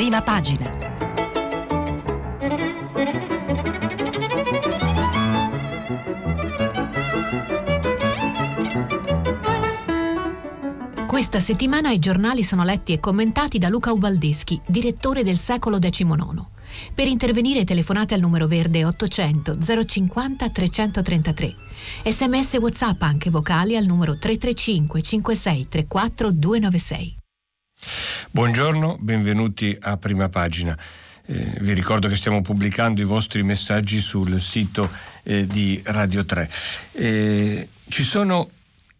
Prima pagina. Questa settimana i giornali sono letti e commentati da Luca Ubaldeschi, direttore del secolo XIX. Per intervenire telefonate al numero verde 800 050 333. Sms WhatsApp anche vocali al numero 335 56 34 296. Buongiorno, benvenuti a Prima Pagina. Eh, vi ricordo che stiamo pubblicando i vostri messaggi sul sito eh, di Radio 3. Eh, ci sono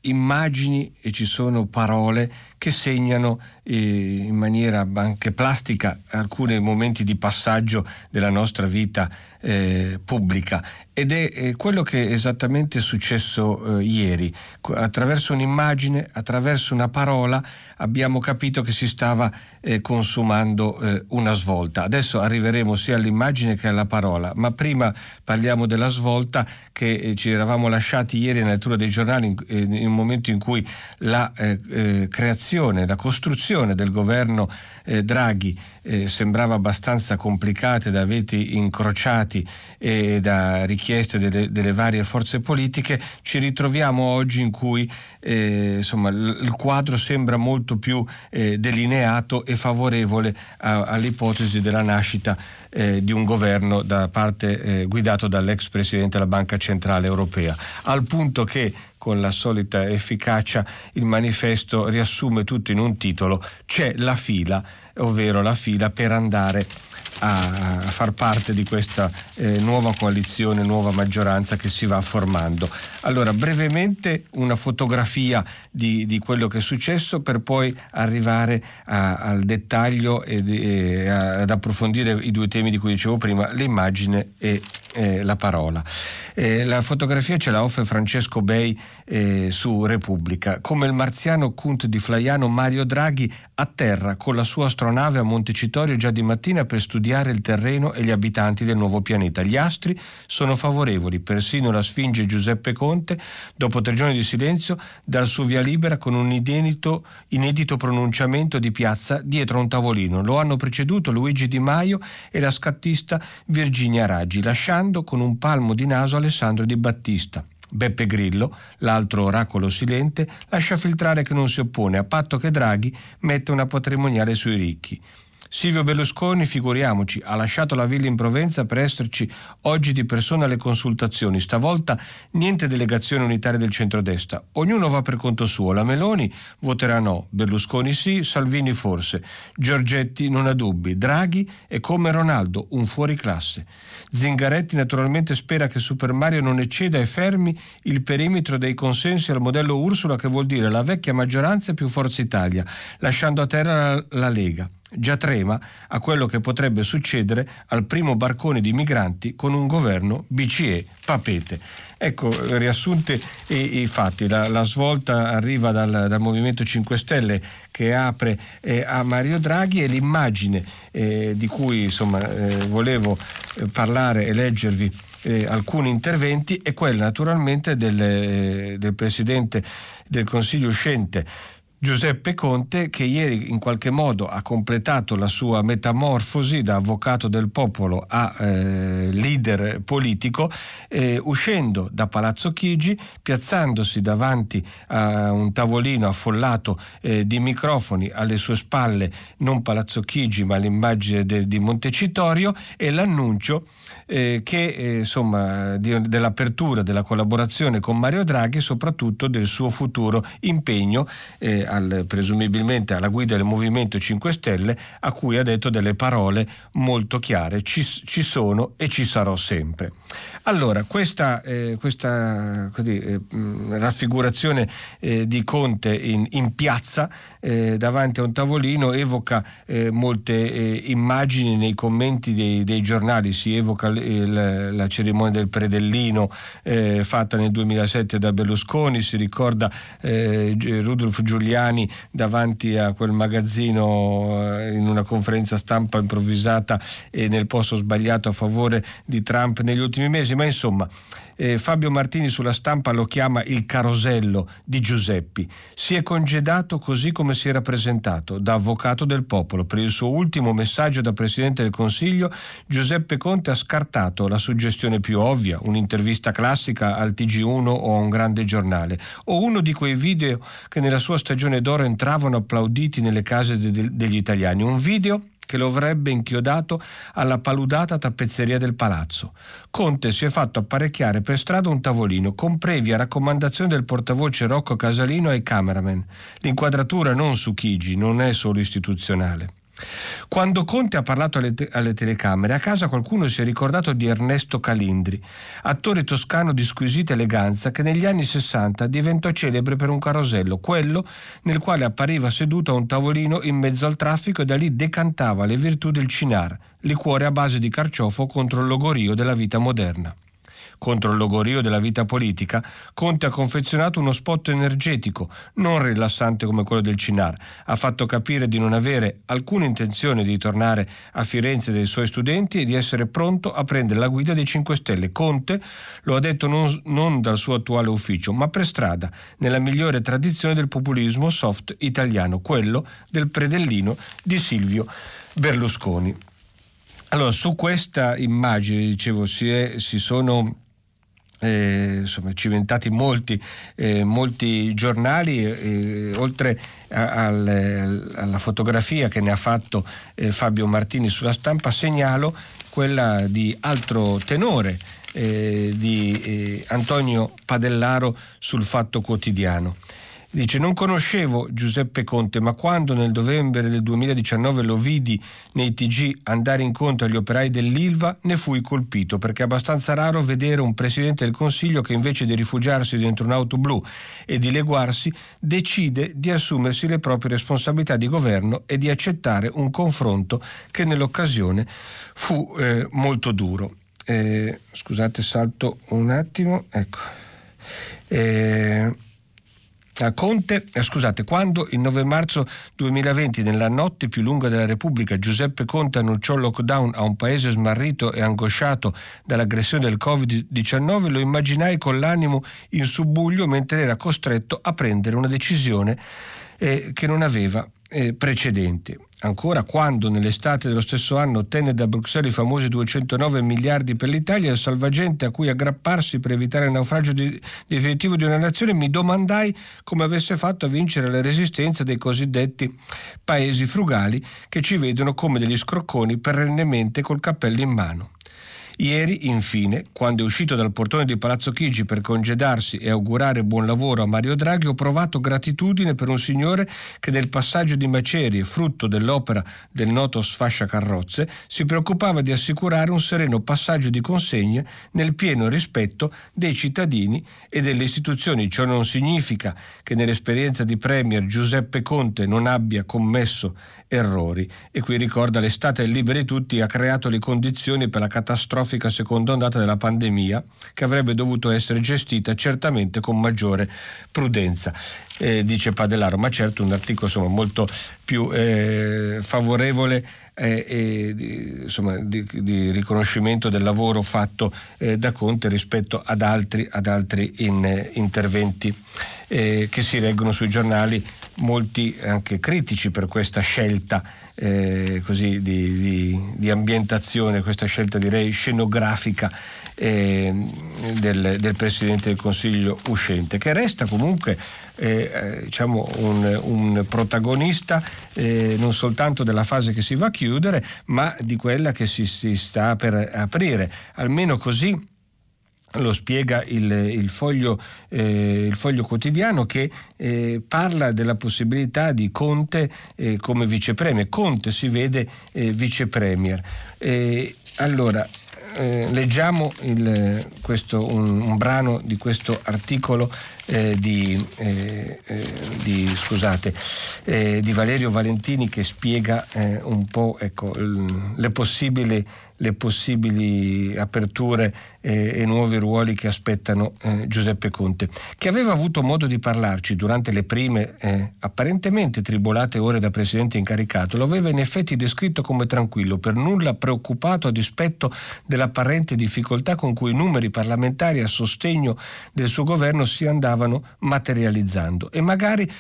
immagini e ci sono parole che segnano eh, in maniera anche plastica alcuni momenti di passaggio della nostra vita eh, pubblica ed è, è, quello che è esattamente successo eh, ieri. Attraverso un'immagine, attraverso una parola abbiamo capito che si stava eh, consumando eh, una svolta. Adesso arriveremo sia all'immagine che alla parola, ma prima parliamo della svolta che eh, ci eravamo lasciati ieri nella lettura dei giornali in, eh, in un momento in cui la creazione, la costruzione del governo Draghi sembrava abbastanza complicata da veti incrociati e da richieste delle, delle, varie forze politiche, ci ritroviamo oggi in cui eh, insomma, il quadro sembra molto più eh, delineato e favorevole a, all'ipotesi della nascita eh, di un governo da parte, eh, guidato dall'ex presidente della Banca Centrale Europea, al punto che con la solita efficacia il manifesto riassume tutto in un titolo, c'è la fila, ovvero la fila per andare a far parte di questa eh, nuova coalizione, nuova maggioranza che si va formando. Allora, brevemente una fotografia di, di quello che è successo per poi arrivare a, al dettaglio e, e ad approfondire i due temi di cui dicevo prima, l'immagine e eh, la parola. Eh, la fotografia ce la offre Francesco Bei eh, su Repubblica. Come il marziano Kunt di Flaiano Mario Draghi atterra con la sua astronave a Montecitorio già di mattina per studiare il terreno e gli abitanti del nuovo pianeta. Gli astri sono favorevoli, persino la Sfinge Giuseppe Conte, dopo tre giorni di silenzio, dal suo via libera con un inedito, inedito pronunciamento di piazza dietro un tavolino. Lo hanno preceduto Luigi Di Maio e la scattista Virginia Raggi, lasciando con un palmo di naso Alessandro Di Battista. Beppe Grillo, l'altro oracolo silente, lascia filtrare che non si oppone a patto che Draghi metta una patrimoniale sui ricchi. Silvio Berlusconi, figuriamoci, ha lasciato la villa in Provenza per esserci oggi di persona alle consultazioni. Stavolta niente delegazione unitaria del centrodestra. Ognuno va per conto suo. La Meloni voterà no, Berlusconi sì, Salvini forse. Giorgetti non ha dubbi. Draghi è come Ronaldo, un fuoriclasse. Zingaretti naturalmente spera che Super Mario non ecceda e fermi il perimetro dei consensi al modello Ursula, che vuol dire la vecchia maggioranza più Forza Italia, lasciando a terra la, la Lega già trema a quello che potrebbe succedere al primo barcone di migranti con un governo BCE papete. Ecco, riassunte i, i fatti, la, la, svolta arriva dal, dal, Movimento 5 Stelle che apre eh, a Mario Draghi e l'immagine eh, di cui insomma, eh, volevo eh, parlare e leggervi eh, alcuni interventi è quella naturalmente del, eh, del Presidente del Consiglio uscente Giuseppe Conte che ieri in qualche modo ha completato la sua metamorfosi da avvocato del popolo a eh, leader politico eh, uscendo da Palazzo Chigi, piazzandosi davanti a un tavolino affollato eh, di microfoni alle sue spalle non Palazzo Chigi ma l'immagine de, di Montecitorio e l'annuncio eh, che eh, insomma di, dell'apertura della collaborazione con Mario Draghi e soprattutto del suo futuro impegno eh, al, presumibilmente alla guida del Movimento 5 Stelle, a cui ha detto delle parole molto chiare, ci, ci sono e ci sarò sempre. Allora, questa, eh, questa così, eh, raffigurazione eh, di Conte in, in piazza eh, davanti a un tavolino evoca eh, molte eh, immagini nei commenti dei, dei giornali, si evoca il, la cerimonia del predellino fatta nel 2007 da Berlusconi, si ricorda Rudolf Giuliani davanti a quel magazzino in una conferenza stampa improvvisata e nel posto sbagliato a favore di Trump negli ultimi mesi ma insomma eh, Fabio Martini sulla stampa lo chiama il carosello di Giuseppi. Si è congedato così come si era presentato, da avvocato del popolo. Per il suo ultimo messaggio da Presidente del Consiglio, Giuseppe Conte ha scartato la suggestione più ovvia, un'intervista classica al TG1 o a un grande giornale, o uno di quei video che nella sua stagione d'oro entravano applauditi nelle case de- degli italiani. Un video che lo avrebbe inchiodato alla paludata tappezzeria del palazzo. Conte si è fatto apparecchiare per strada un tavolino con previa raccomandazione del portavoce Rocco Casalino ai cameraman. L'inquadratura non su Chigi, non è solo istituzionale. Quando Conte ha parlato alle, te- alle, telecamere, a casa qualcuno si è ricordato di Ernesto Calindri, attore toscano di squisita eleganza che negli anni 60 diventò celebre per un carosello, quello nel quale appariva seduto a un tavolino in mezzo al traffico e da lì decantava le virtù del cinar, liquore a base di carciofo contro il logorio della vita moderna contro il logorio della vita politica, Conte ha confezionato uno spot energetico, non rilassante come quello del Cinar. Ha fatto capire di non avere alcuna intenzione di tornare a Firenze dai suoi studenti e di essere pronto a prendere la guida dei 5 Stelle. Conte lo ha detto non, non dal suo attuale ufficio, ma per strada, nella migliore tradizione del populismo soft italiano, quello del predellino di Silvio Berlusconi. Allora, su questa immagine, dicevo, si, è, si sono eh, insomma, cimentati molti, eh, molti giornali, eh, oltre a, al, alla fotografia che ne ha fatto eh, Fabio Martini sulla stampa, segnalo quella di altro tenore. Eh, di eh, Antonio Padellaro sul Fatto Quotidiano. Dice, non conoscevo Giuseppe Conte, ma quando nel novembre del 2019 lo vidi nei TG andare incontro agli operai dell'Ilva, ne fui colpito, perché è abbastanza raro vedere un Presidente del Consiglio che invece di rifugiarsi dentro un'auto blu e di leguarsi, decide di assumersi le proprie responsabilità di governo e di accettare un confronto che nell'occasione fu eh, molto duro. Eh, scusate, salto un attimo. Ecco. Eh, Conte, eh, scusate, quando il 9 marzo 2020, nella notte più lunga della Repubblica, Giuseppe Conte annunciò il lockdown a un paese smarrito e angosciato dall'aggressione del Covid-19, lo immaginai con l'animo in subbuglio mentre era costretto a prendere una decisione eh, che non aveva eh, precedenti. Ancora quando nell'estate dello stesso anno ottenne da Bruxelles i famosi 209 miliardi per l'Italia, il salvagente a cui aggrapparsi per evitare il naufragio di, definitivo di una nazione, mi domandai come avesse fatto a vincere la resistenza dei cosiddetti paesi frugali che ci vedono come degli scrocconi perennemente col cappello in mano. Ieri, infine, quando è uscito dal portone di Palazzo Chigi per congedarsi e augurare buon lavoro a Mario Draghi, ho provato gratitudine per un signore che nel passaggio di macerie, frutto dell'opera del noto sfascia carrozze, si preoccupava di assicurare un sereno passaggio di consegne nel pieno rispetto dei cittadini e delle istituzioni. Ciò non significa che nell'esperienza di Premier Giuseppe Conte non abbia commesso errori. E qui ricorda l'estate Liberi Tutti ha creato le condizioni per la catastrofica seconda ondata della pandemia che avrebbe dovuto essere gestita certamente con maggiore prudenza. Eh, dice Padellaro, ma certo un articolo insomma, molto più eh, favorevole eh, e di, insomma, di, di, riconoscimento del lavoro fatto eh, da Conte rispetto ad altri, ad altri in, eh, interventi eh, che si leggono sui giornali, molti anche critici per questa scelta eh, così di, di, ambientazione, questa scelta direi scenografica del, del, Presidente del Consiglio uscente, che resta comunque eh, eh diciamo un, un, protagonista eh, non soltanto della fase che si va a chiudere, ma di quella che si, si sta per aprire. Almeno così lo spiega il, il, foglio, eh, il, foglio, quotidiano che eh, parla della possibilità di Conte eh, come vicepremier. Conte si vede eh, vicepremier. allora, eh, leggiamo il, questo, un, un, brano di questo articolo eh, di, eh, eh di, scusate, eh, di, Valerio Valentini che spiega eh, un po' ecco, le possibili le possibili aperture eh, e nuovi ruoli che aspettano eh, Giuseppe Conte, che aveva avuto modo di parlarci durante le prime eh, apparentemente tribolate ore da presidente incaricato, lo aveva in effetti descritto come tranquillo, per nulla preoccupato a dispetto dell'apparente difficoltà con cui i numeri parlamentari a sostegno del suo governo si andavano materializzando. E magari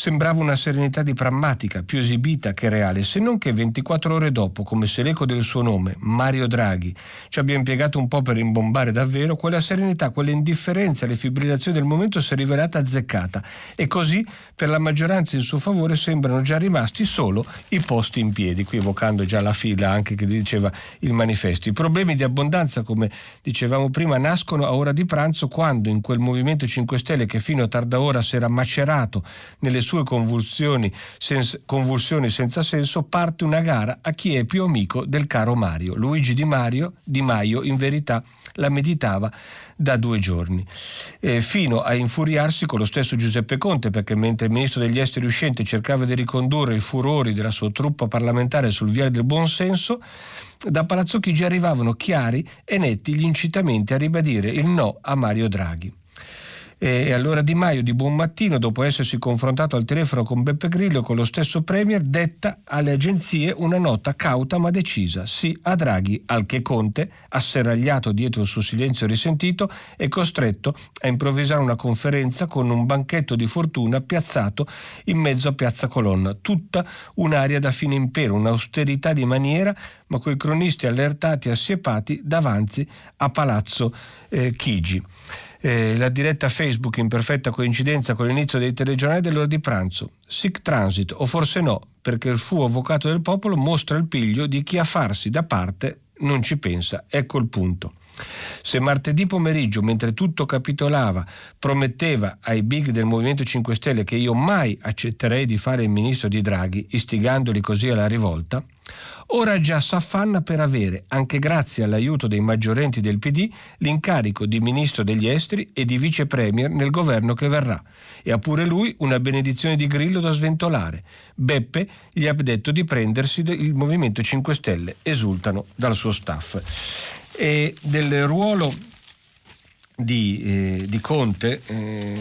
Sembrava una serenità di prammatica, più esibita che reale, se non che 24 ore dopo, come se l'eco del suo nome, Mario Draghi, ci abbia impiegato un po' per rimbombare davvero, quella serenità, quella indifferenza alle fibrillazioni del momento si è rivelata azzeccata e così per la maggioranza in suo favore sembrano già rimasti solo i posti in piedi, qui evocando già la fila anche che diceva il manifesto. I problemi di abbondanza, come dicevamo prima, nascono a ora di pranzo quando in quel Movimento 5 Stelle che fino a tarda ora si era macerato nelle le sue convulsioni, sens- convulsioni senza senso, parte una gara a chi è più amico del caro Mario. Luigi Di, Mario, Di Maio in verità la meditava da due giorni, eh, fino a infuriarsi con lo stesso Giuseppe Conte, perché mentre il ministro degli esteri uscente cercava di ricondurre i furori della sua truppa parlamentare sul viale del buonsenso, da Palazzo Chigi arrivavano chiari e netti gli incitamenti a ribadire il no a Mario Draghi. E allora Di Maio di buon mattino, dopo essersi confrontato al telefono con Beppe Grillo con lo stesso Premier, detta alle agenzie una nota cauta ma decisa, sì a Draghi, al che Conte, asserragliato dietro il suo silenzio risentito, è costretto a improvvisare una conferenza con un banchetto di fortuna piazzato in mezzo a Piazza Colonna, tutta un'aria da fine impero, un'austerità di maniera, ma coi cronisti allertati e assiepati davanti a Palazzo eh, Chigi eh, la diretta Facebook in perfetta coincidenza con l'inizio dei telegiornali dell'ora di pranzo. Sic transit, o forse no, perché il fu avvocato del popolo mostra il piglio di chi a farsi da parte non ci pensa. Ecco il punto. Se martedì pomeriggio, mentre tutto capitolava, prometteva ai big del Movimento 5 Stelle che io mai accetterei di fare il ministro di Draghi, istigandoli così alla rivolta, ora già s'affanna per avere, anche grazie all'aiuto dei maggiorenti del PD, l'incarico di ministro degli esteri e di vice premier nel governo che verrà. E ha pure lui una benedizione di Grillo da sventolare. Beppe gli ha detto di prendersi il Movimento 5 Stelle, esultano dal suo staff. E del ruolo di, eh, di Conte eh,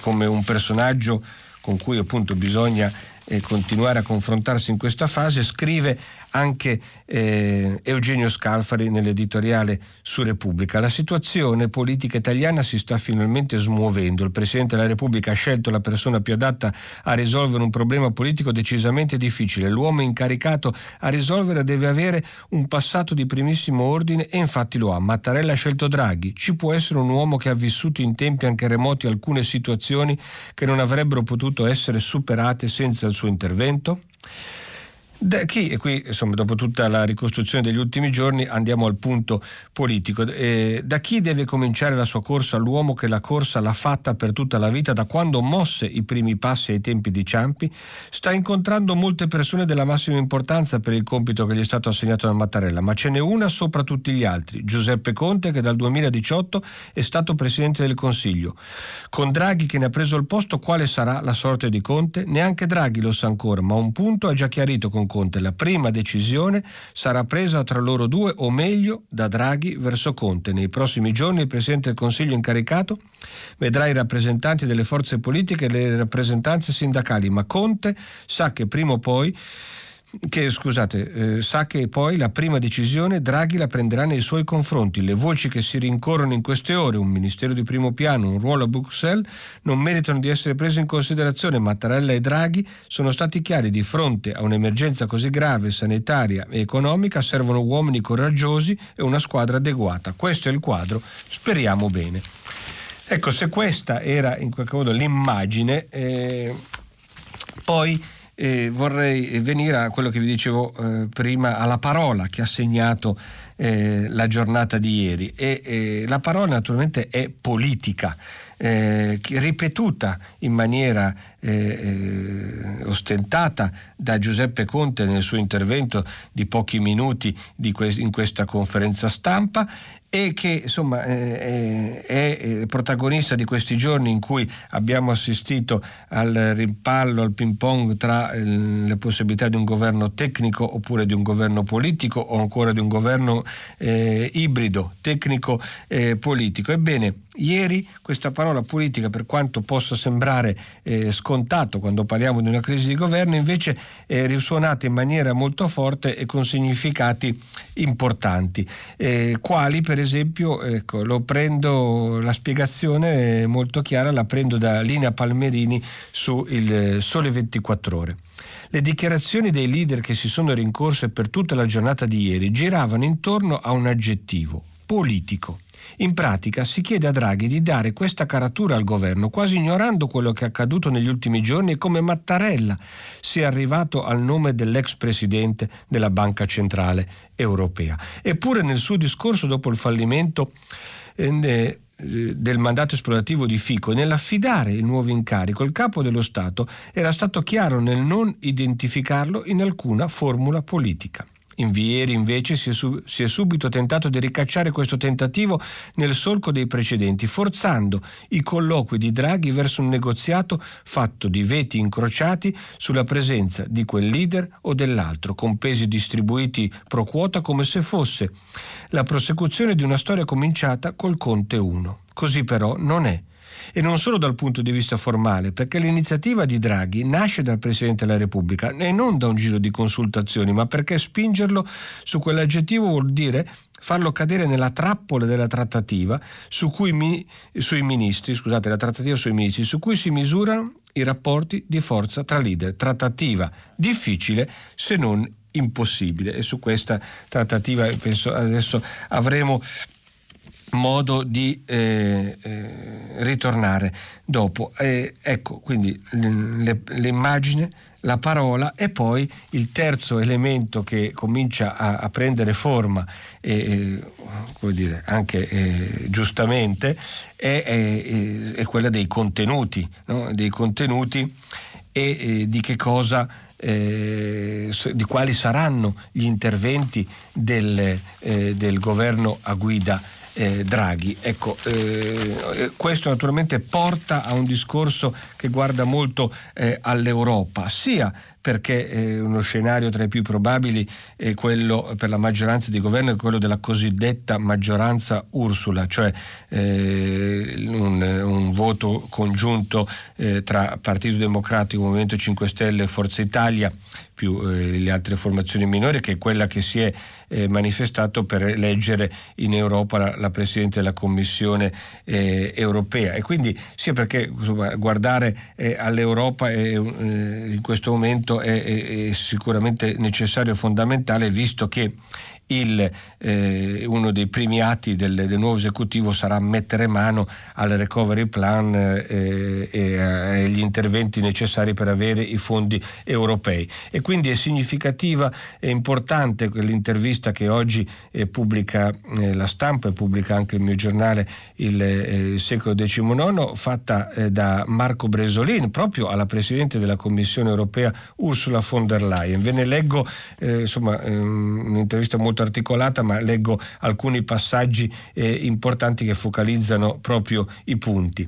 come un personaggio con cui appunto bisogna eh, continuare a confrontarsi in questa fase, scrive anche eh, Eugenio Scalfari nell'editoriale su Repubblica. La situazione politica italiana si sta finalmente smuovendo. Il Presidente della Repubblica ha scelto la persona più adatta a risolvere un problema politico decisamente difficile. L'uomo incaricato a risolvere deve avere un passato di primissimo ordine e infatti lo ha. Mattarella ha scelto Draghi. Ci può essere un uomo che ha vissuto in tempi anche remoti alcune situazioni che non avrebbero potuto essere superate senza il suo intervento? Da chi, e qui insomma, dopo tutta la ricostruzione degli ultimi giorni andiamo al punto politico, eh, da chi deve cominciare la sua corsa? All'uomo che la corsa l'ha fatta per tutta la vita, da quando mosse i primi passi ai tempi di Ciampi, sta incontrando molte persone della massima importanza per il compito che gli è stato assegnato da Mattarella, ma ce n'è una sopra tutti gli altri, Giuseppe Conte che dal 2018 è stato Presidente del Consiglio. Con Draghi che ne ha preso il posto, quale sarà la sorte di Conte? Neanche Draghi lo sa ancora, ma un punto ha già chiarito con Conte. La prima decisione sarà presa tra loro due o meglio da Draghi verso Conte. Nei prossimi giorni il Presidente del Consiglio incaricato vedrà i rappresentanti delle forze politiche e le rappresentanze sindacali, ma Conte sa che prima o poi che scusate, eh, sa che poi la prima decisione Draghi la prenderà nei suoi confronti. Le voci che si rincorrono in queste ore, un ministero di primo piano, un ruolo a Bruxelles, non meritano di essere prese in considerazione. Mattarella e Draghi sono stati chiari di fronte a un'emergenza così grave, sanitaria e economica, servono uomini coraggiosi e una squadra adeguata. Questo è il quadro, speriamo bene. Ecco, se questa era in qualche modo l'immagine, eh, poi eh, vorrei venire a quello che vi dicevo eh, prima, alla parola che ha segnato eh, la giornata di ieri. E eh, la parola naturalmente è politica eh, ripetuta in maniera eh, ostentata da Giuseppe Conte nel suo intervento di pochi minuti di que- in questa conferenza stampa e che insomma eh, è protagonista di questi giorni in cui abbiamo assistito al rimpallo, al ping pong tra eh, le possibilità di un governo tecnico oppure di un governo politico o ancora di un governo eh, ibrido, tecnico eh, politico. Ebbene, ieri questa parola politica, per quanto possa sembrare eh, scontato quando parliamo di una crisi di governo, invece è risuonata in maniera molto forte e con significati importanti, eh, quali per esempio, ecco, prendo, la spiegazione molto chiara la prendo da Lina Palmerini su il Sole 24 Ore. Le dichiarazioni dei leader che si sono rincorse per tutta la giornata di ieri giravano intorno a un aggettivo, politico. In pratica si chiede a Draghi di dare questa caratura al governo, quasi ignorando quello che è accaduto negli ultimi giorni e come Mattarella sia arrivato al nome dell'ex presidente della Banca Centrale Europea. Eppure nel suo discorso dopo il fallimento eh, del mandato esplorativo di Fico nell'affidare il nuovo incarico, il capo dello Stato era stato chiaro nel non identificarlo in alcuna formula politica. In Vieri invece si è, su- si è, subito tentato di ricacciare questo tentativo nel solco dei precedenti, forzando i colloqui di Draghi verso un negoziato fatto di veti incrociati sulla presenza di quel leader o dell'altro, con pesi distribuiti pro quota come se fosse la prosecuzione di una storia cominciata col Conte 1. Così però non è e non solo dal punto di vista formale, perché l'iniziativa di Draghi nasce dal Presidente della Repubblica e non da un giro di consultazioni, ma perché spingerlo su quell'aggettivo vuol dire farlo cadere nella trappola della trattativa su cui, sui ministri, scusate, la trattativa sui ministri, su cui si misurano i rapporti di forza tra leader. Trattativa difficile se non impossibile e su questa trattativa penso adesso avremo modo di eh, eh, ritornare dopo. Eh, ecco, quindi l'immagine, la parola e poi il terzo elemento che comincia a, a prendere forma, e, come dire, anche eh, giustamente, è, è, è, quella dei contenuti, no? dei contenuti e di che cosa eh, di quali saranno gli interventi del, eh, del governo a guida eh, Draghi. Ecco, eh, questo naturalmente porta a un discorso che guarda molto eh, all'Europa, sia perché eh, uno scenario tra i più probabili è quello per la maggioranza di governo è quello della cosiddetta maggioranza Ursula, cioè eh, un, un, voto congiunto eh, tra Partito Democratico, Movimento 5 Stelle e Forza Italia più eh, le altre formazioni minori, che è quella che si è eh, manifestato per eleggere in Europa la, la Presidente della Commissione eh, europea. E quindi sia perché insomma, guardare eh, all'Europa è, eh, in questo momento è, è, è sicuramente necessario e fondamentale, visto che il, eh, uno dei primi atti del, del, nuovo esecutivo sarà mettere mano al recovery plan eh, e agli interventi necessari per avere i fondi europei. E quindi è significativa e importante quell'intervista che oggi eh, pubblica eh, la stampa e pubblica anche il mio giornale il, eh, il secolo XIX fatta eh, da Marco Bresolin proprio alla Presidente della Commissione europea Ursula von der Leyen. Ve ne leggo insomma ehm, un'intervista molto molto articolata, ma leggo alcuni passaggi eh, importanti che focalizzano proprio i punti.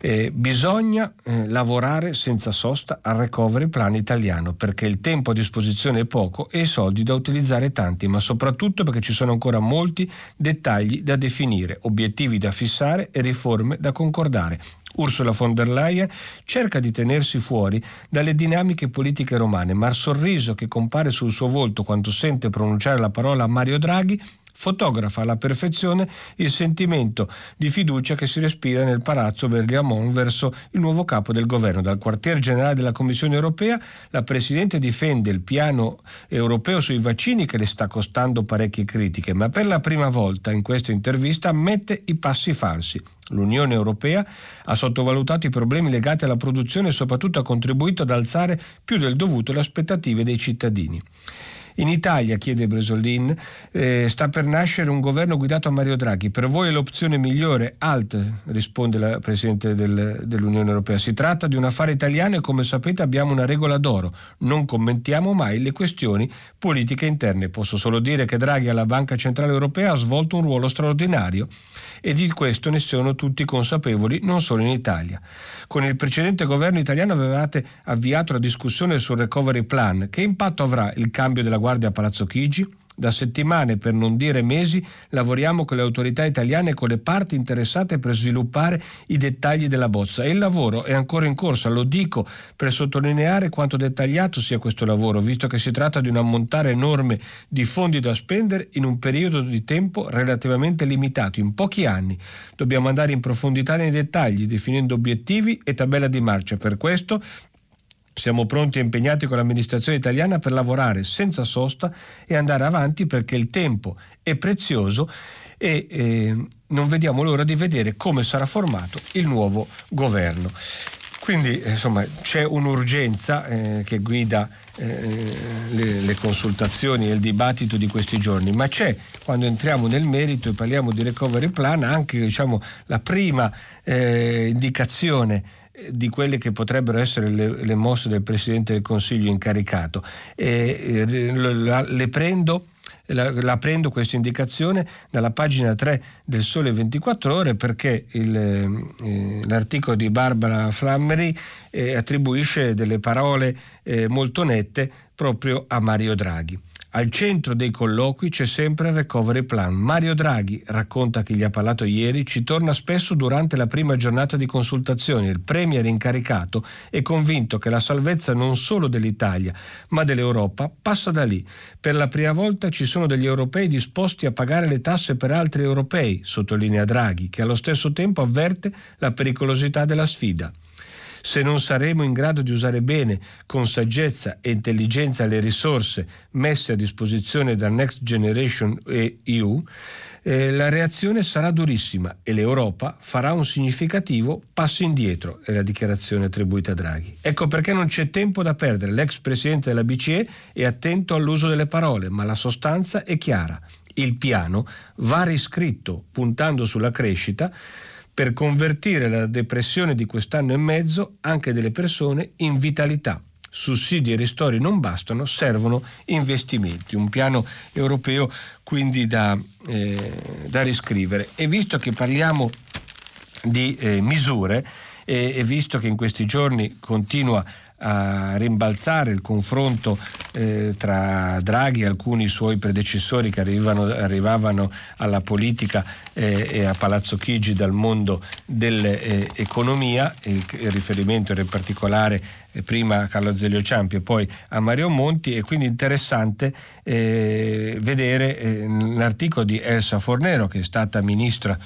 Eh, bisogna eh, lavorare senza sosta al recovery plan italiano perché il tempo a disposizione è poco e i soldi da utilizzare tanti, ma soprattutto perché ci sono ancora molti dettagli da definire, obiettivi da fissare e riforme da concordare. Ursula von der Leyen cerca di tenersi fuori dalle dinamiche politiche romane, ma il sorriso che compare sul suo volto quando sente pronunciare la parola Mario Draghi fotografa alla perfezione il sentimento di fiducia che si respira nel palazzo Bergamon verso il nuovo capo del governo. Dal quartier generale della Commissione europea la Presidente difende il piano europeo sui vaccini che le sta costando parecchie critiche, ma per la prima volta in questa intervista ammette i passi falsi. L'Unione Europea ha sottovalutato i problemi legati alla produzione e soprattutto ha contribuito ad alzare più del dovuto le aspettative dei cittadini. In Italia, chiede Bresolin, eh, sta per nascere un governo guidato a Mario Draghi. Per voi è l'opzione migliore? Alt, risponde la Presidente del, dell'Unione Europea. Si tratta di un affare italiano e come sapete abbiamo una regola d'oro. Non commentiamo mai le questioni politiche interne. Posso solo dire che Draghi alla Banca Centrale Europea ha svolto un ruolo straordinario e di questo ne sono tutti consapevoli, non solo in Italia. Con il precedente governo italiano avevate avviato la discussione sul recovery plan. Che impatto avrà il cambio della Guardia a Palazzo Chigi? Da settimane, per non dire mesi, lavoriamo con le autorità italiane e con le parti interessate per sviluppare i dettagli della bozza e il lavoro è ancora in corsa. Lo dico per sottolineare quanto dettagliato sia questo lavoro, visto che si tratta di un ammontare enorme di fondi da spendere in un periodo di tempo relativamente limitato, in pochi anni. Dobbiamo andare in profondità nei dettagli, definendo obiettivi e tabella di marcia. Per questo siamo pronti e impegnati con l'amministrazione italiana per lavorare senza sosta e andare avanti perché il tempo è prezioso e eh, non vediamo l'ora di vedere come sarà formato il nuovo governo. Quindi insomma, c'è un'urgenza eh, che guida eh, le, le, consultazioni e il dibattito di questi giorni, ma c'è quando entriamo nel merito e parliamo di recovery plan anche diciamo, la prima eh, indicazione di quelle che potrebbero essere le, le mosse del Presidente del Consiglio incaricato. E, la, le prendo la, la, prendo questa indicazione dalla pagina 3 del Sole 24 Ore perché il, eh, l'articolo di Barbara Flammery eh, attribuisce delle parole eh, molto nette proprio a Mario Draghi. Al centro dei colloqui c'è sempre il recovery plan. Mario Draghi, racconta chi gli ha parlato ieri, ci torna spesso durante la prima giornata di consultazione. Il premier incaricato è convinto che la salvezza non solo dell'Italia, ma dell'Europa passa da lì. Per la prima volta ci sono degli europei disposti a pagare le tasse per altri europei, sottolinea Draghi, che allo stesso tempo avverte la pericolosità della sfida se non saremo in grado di usare bene, con saggezza e intelligenza, le risorse messe a disposizione da Next Generation EU, eh, la reazione sarà durissima e l'Europa farà un significativo passo indietro, è la dichiarazione attribuita a Draghi. Ecco perché non c'è tempo da perdere. L'ex presidente della BCE è attento all'uso delle parole, ma la sostanza è chiara. Il piano va riscritto puntando sulla crescita per convertire la depressione di quest'anno e mezzo anche delle persone in vitalità. Sussidi e ristori non bastano, servono investimenti. Un piano europeo quindi da, eh, da riscrivere. E visto che parliamo di eh, misure e, visto che in questi giorni continua a rimbalzare il confronto eh, tra Draghi e alcuni suoi predecessori che arrivano, arrivavano alla politica eh, e a Palazzo Chigi dal mondo dell'economia, il, il riferimento era in particolare eh, prima a Carlo Azeglio Ciampi e poi a Mario Monti. E quindi interessante eh, vedere eh, l'articolo di Elsa Fornero che è stata ministra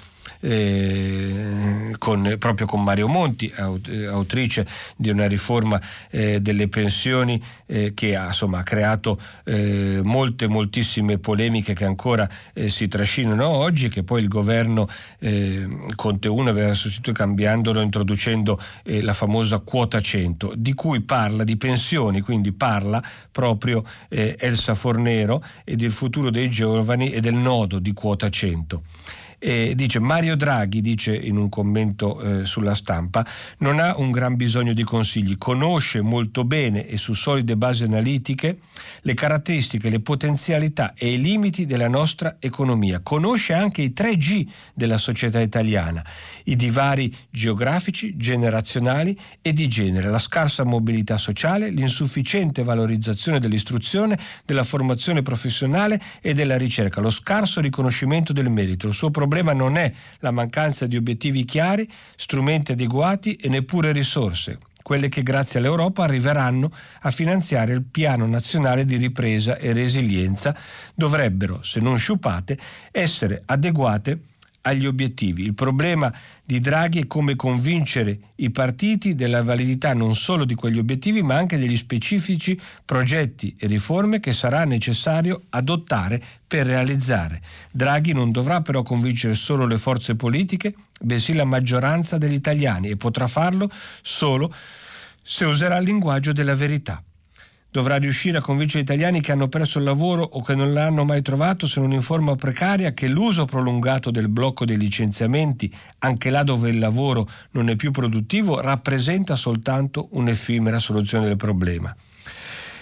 eh, con, proprio con Mario Monti, autrice di una riforma eh, delle pensioni eh, che ha, insomma, creato eh, molte, moltissime polemiche che ancora eh, si trascinano oggi, che poi il governo eh, Conte 1 aveva sostituito cambiandolo, introducendo la famosa quota 100, di cui parla di pensioni, quindi parla proprio Elsa Fornero e del futuro dei giovani e del nodo di quota 100. E dice Mario Draghi, dice in un commento eh, sulla stampa, non ha un gran bisogno di consigli, conosce molto bene e su solide basi analitiche le caratteristiche, le potenzialità e i limiti della nostra economia, conosce anche i 3G della società italiana, i divari geografici, generazionali e di genere, la scarsa mobilità sociale, l'insufficiente valorizzazione dell'istruzione, della formazione professionale e della ricerca, lo scarso riconoscimento del merito, il suo problema problema non è la mancanza di obiettivi chiari, strumenti adeguati e neppure risorse, quelle che grazie all'Europa arriveranno a finanziare il piano nazionale di ripresa e resilienza, dovrebbero, se non sciupate, essere adeguate agli obiettivi. Il problema di Draghi è come convincere i partiti della validità non solo di quegli obiettivi, ma anche degli specifici progetti e riforme che sarà necessario adottare per realizzare. Draghi non dovrà però convincere solo le forze politiche, bensì la maggioranza degli italiani e potrà farlo solo se userà il linguaggio della verità. Dovrà riuscire a convincere gli italiani che hanno perso il lavoro o che non l'hanno mai trovato se non in forma precaria che l'uso prolungato del blocco dei licenziamenti, anche là dove il lavoro non è più produttivo, rappresenta soltanto un'effimera soluzione del problema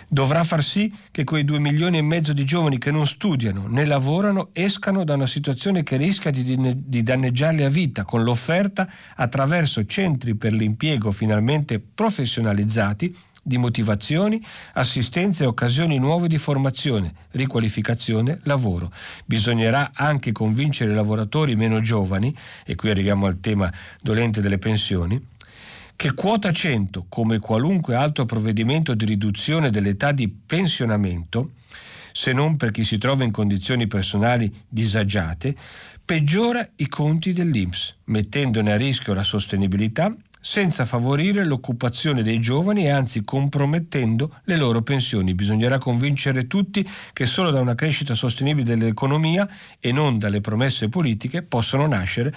dovrà far sì che quei due milioni e mezzo di giovani che non studiano né lavorano escano da una situazione che rischia di, di danneggiarli a vita con l'offerta attraverso centri per l'impiego finalmente professionalizzati di motivazioni, assistenze e occasioni nuove di formazione, riqualificazione, lavoro. Bisognerà anche convincere i lavoratori meno giovani, e qui arriviamo al tema dolente delle pensioni, che quota 100, come qualunque altro provvedimento di riduzione dell'età di pensionamento, se non per chi si trova in condizioni personali disagiate, peggiora i conti dell'INPS, mettendone a rischio la sostenibilità senza favorire l'occupazione dei giovani e anzi compromettendo le loro pensioni. Bisognerà convincere tutti che solo da una crescita sostenibile dell'economia e non dalle promesse politiche possono nascere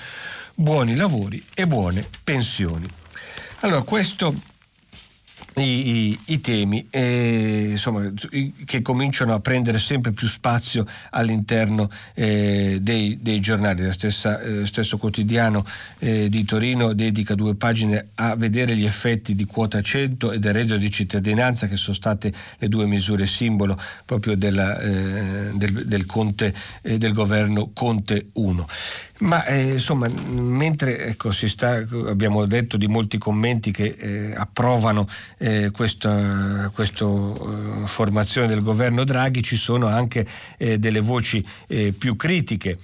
buoni lavori e buone pensioni. Allora, questo i, i, i, temi eh, insomma, che cominciano a prendere sempre più spazio all'interno eh, dei, dei, giornali. Lo eh, stesso quotidiano eh, di Torino dedica due pagine a vedere gli effetti di quota 100 e del reddito di cittadinanza, che sono state le due misure simbolo proprio della, eh, del, del, Conte, eh, del governo Conte 1. Ma eh, insomma, mentre ecco, sta, abbiamo detto di molti commenti che eh, approvano eh, questa, questa eh, formazione del governo Draghi, ci sono anche eh, delle voci eh, più critiche,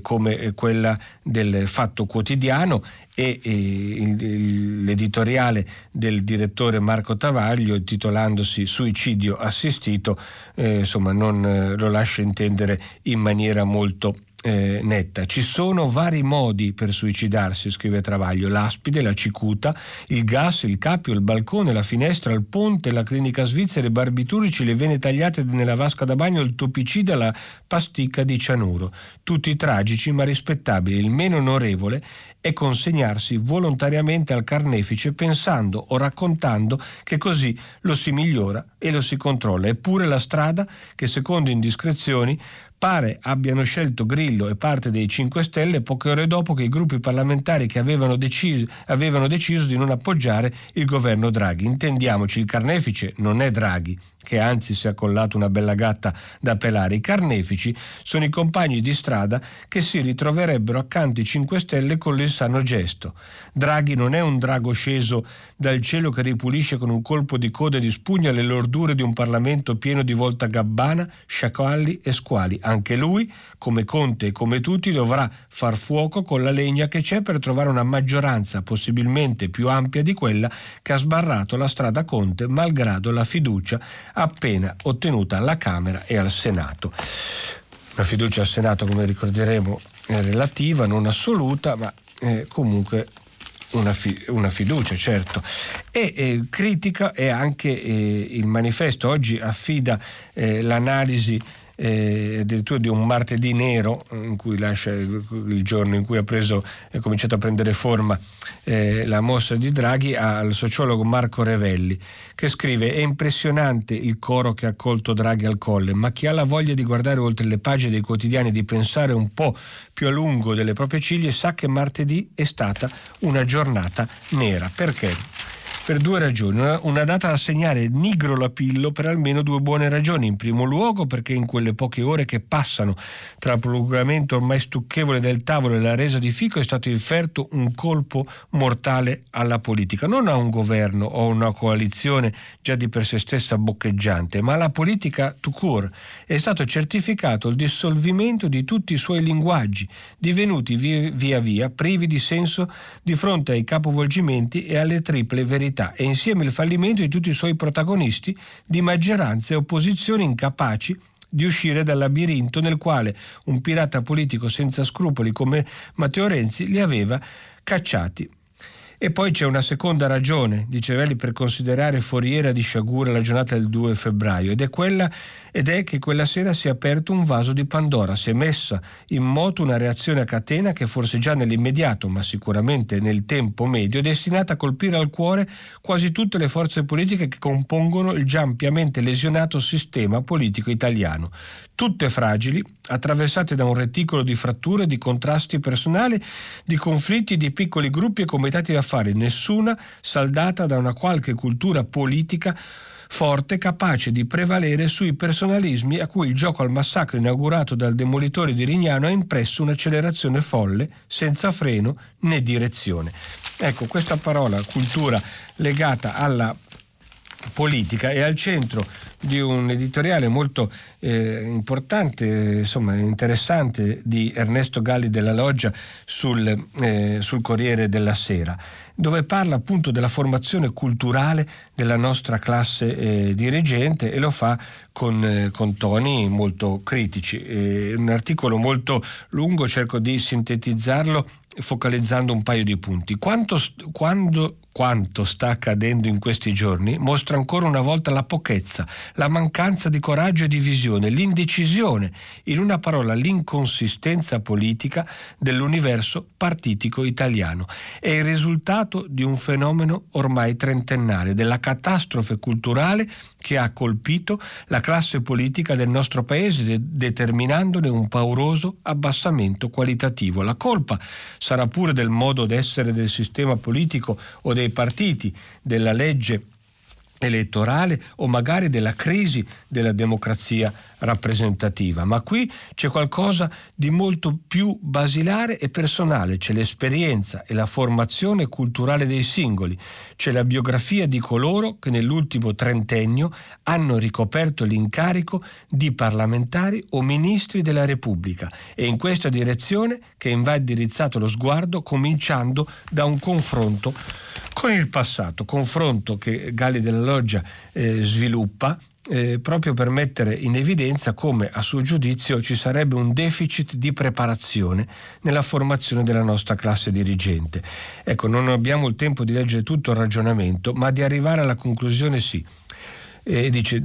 come quella del Fatto Quotidiano e, l'editoriale del direttore Marco Travaglio intitolandosi Suicidio assistito, insomma, non lo lascia intendere in maniera molto eh, netta. Ci sono vari modi per suicidarsi, scrive Travaglio, l'aspide, la cicuta, il gas, il capio, il balcone, la finestra, il ponte, la clinica svizzera, i barbiturici, le vene tagliate nella vasca da bagno, il topicida, la pasticca di cianuro. Tutti tragici ma rispettabili. Il meno onorevole è consegnarsi volontariamente al carnefice pensando o raccontando che così lo si migliora e lo si controlla. Eppure la strada che secondo indiscrezioni pare abbiano scelto Grillo e parte dei 5 Stelle poche ore dopo che i gruppi parlamentari che avevano deciso, avevano deciso di non appoggiare il governo Draghi. Intendiamoci, il carnefice non è Draghi, che anzi si è accollato una bella gatta da pelare. I carnefici sono i compagni di strada che si ritroverebbero accanto ai 5 Stelle con il sano gesto. Draghi non è un drago sceso dal cielo che ripulisce con un colpo di coda e di spugna le lordure di un Parlamento pieno di volta gabbana, sciacalli e squali. Anche lui, come Conte e come tutti, dovrà far fuoco con la legna che c'è per trovare una maggioranza possibilmente più ampia di quella che ha sbarrato la strada Conte, malgrado la fiducia appena ottenuta alla Camera e al Senato. La fiducia al Senato, come ricorderemo, è relativa, non assoluta, ma eh, comunque una, fi- una, fiducia, certo. E eh, critica è anche eh, il manifesto. Oggi affida eh, l'analisi eh, addirittura di un martedì nero, in cui lascia il, giorno in cui ha preso, è cominciato a prendere forma eh, la mossa di Draghi, al sociologo Marco Revelli, che scrive: È impressionante il coro che ha accolto Draghi al colle, ma chi ha la voglia di guardare oltre le pagine dei quotidiani e di pensare un po' più a lungo delle proprie ciglia sa che martedì è stata una giornata nera. Perché? Per due ragioni. Una, data da segnare nigro la pillo per almeno due buone ragioni. In primo luogo perché in quelle poche ore che passano tra il prolungamento ormai stucchevole del tavolo e la resa di Fico è stato inferto un colpo mortale alla politica, non a un governo o una coalizione già di per sé stessa boccheggiante, ma alla politica tout court. È stato certificato il dissolvimento di tutti i suoi linguaggi, divenuti via via privi di senso di fronte ai capovolgimenti e alle triple verità verità e insieme il fallimento di tutti i suoi protagonisti di maggioranza e opposizione incapaci di uscire dal labirinto nel quale un pirata politico senza scrupoli come Matteo Renzi li aveva cacciati. E poi c'è una seconda ragione, dice Velli, per considerare foriera di sciagura la giornata del 2 febbraio ed è, quella, ed è che quella sera si è aperto un vaso di Pandora, si è messa in moto una reazione a catena che forse già nell'immediato, ma sicuramente nel tempo medio, è destinata a colpire al cuore quasi tutte le forze politiche che compongono il già ampiamente lesionato sistema politico italiano tutte fragili, attraversate da un reticolo di fratture, di contrasti personali, di conflitti di piccoli gruppi e comitati d'affari, nessuna saldata da una qualche cultura politica forte capace di prevalere sui personalismi a cui il gioco al massacro inaugurato dal demolitore di Rignano ha impresso un'accelerazione folle, senza freno né direzione. Ecco, questa parola cultura legata alla politica è al centro di un editoriale molto eh, importante, insomma interessante di Ernesto Galli della Loggia sul, eh, sul Corriere della Sera dove parla appunto della formazione culturale della nostra classe eh, dirigente e lo fa con, eh, con toni molto critici. Eh, un articolo molto lungo, cerco di sintetizzarlo focalizzando un paio di punti. Quanto, quando, quanto sta accadendo in questi giorni mostra ancora una volta la pochezza, la mancanza di coraggio e di visione, l'indecisione, in una parola l'inconsistenza politica dell'universo partitico italiano. È il risultato di un fenomeno ormai trentennale, della catastrofe culturale che ha colpito la classe politica del nostro paese, de- determinandone un pauroso abbassamento qualitativo. La colpa sarà pure del modo d'essere del sistema politico o dei partiti, della legge elettorale o magari della crisi della democrazia rappresentativa, ma qui c'è qualcosa di molto più basilare e personale, c'è l'esperienza e la formazione culturale dei singoli, c'è la biografia di coloro che nell'ultimo trentennio hanno ricoperto l'incarico di parlamentari o ministri della Repubblica e in questa direzione che va indirizzato lo sguardo cominciando da un confronto con il passato, confronto che Galli della Loggia eh, sviluppa eh, proprio per mettere in evidenza come a suo giudizio ci sarebbe un deficit di preparazione nella formazione della nostra classe dirigente. Ecco, non abbiamo il tempo di leggere tutto il ragionamento, ma di arrivare alla conclusione sì. E dice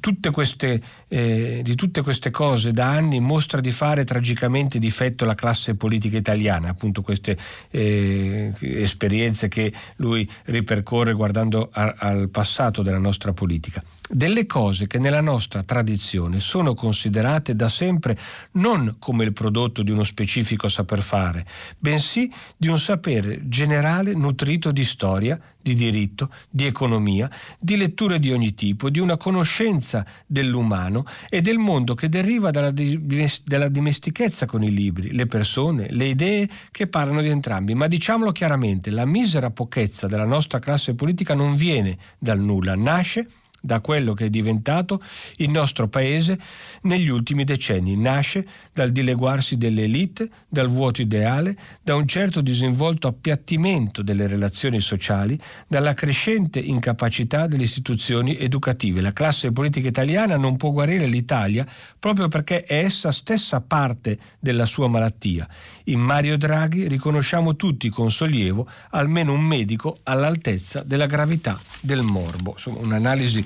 tutte queste, eh, di tutte queste cose da anni mostra di fare tragicamente difetto la classe politica italiana, appunto queste eh, esperienze che lui ripercorre guardando a, al passato della nostra politica. Delle cose che nella nostra tradizione sono considerate da sempre non come il prodotto di uno specifico saper fare, bensì di un sapere generale nutrito di storia, di diritto, di economia, di letture di ogni tipo, di una conoscenza dell'umano e del mondo che deriva dalla, dalla dimestichezza con i libri, le persone, le idee che parlano di entrambi. Ma diciamolo chiaramente, la misera pochezza della nostra classe politica non viene dal nulla, nasce da quello che è diventato il nostro paese negli ultimi decenni. Nasce dal dileguarsi delle elite, dal vuoto ideale, da un certo disinvolto appiattimento delle relazioni sociali, dalla crescente incapacità delle istituzioni educative. La classe politica italiana non può guarire l'Italia proprio perché è essa stessa parte della sua malattia. In Mario Draghi riconosciamo tutti con sollievo almeno un medico all'altezza della gravità del morbo. Insomma, un'analisi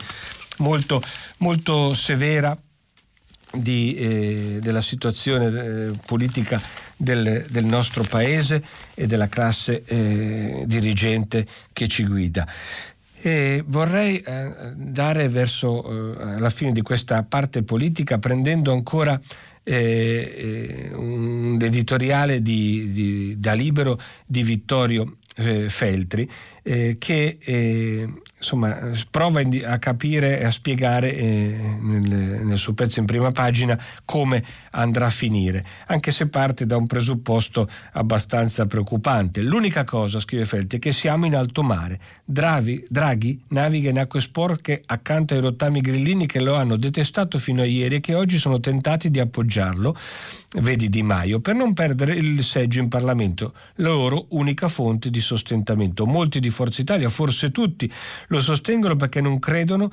molto, molto severa di, eh, della situazione eh, politica del, del, nostro paese e della classe eh, dirigente che ci guida. E vorrei eh, dare verso eh, la fine di questa parte politica prendendo ancora eh, un editoriale di, di, da libero di Vittorio Feltri che insomma, prova a capire e a spiegare eh, nel, nel, suo pezzo in prima pagina come andrà a finire, anche se parte da un presupposto abbastanza preoccupante. L'unica cosa, scrive Felti, è che siamo in alto mare. Draghi, Draghi naviga in acque sporche accanto ai rottami grillini che lo hanno detestato fino a ieri e che oggi sono tentati di appoggiarlo, vedi Di Maio, per non perdere il seggio in Parlamento, la loro unica fonte di sostentamento. Molti di Forza Italia, forse tutti, lo sostengono perché non credono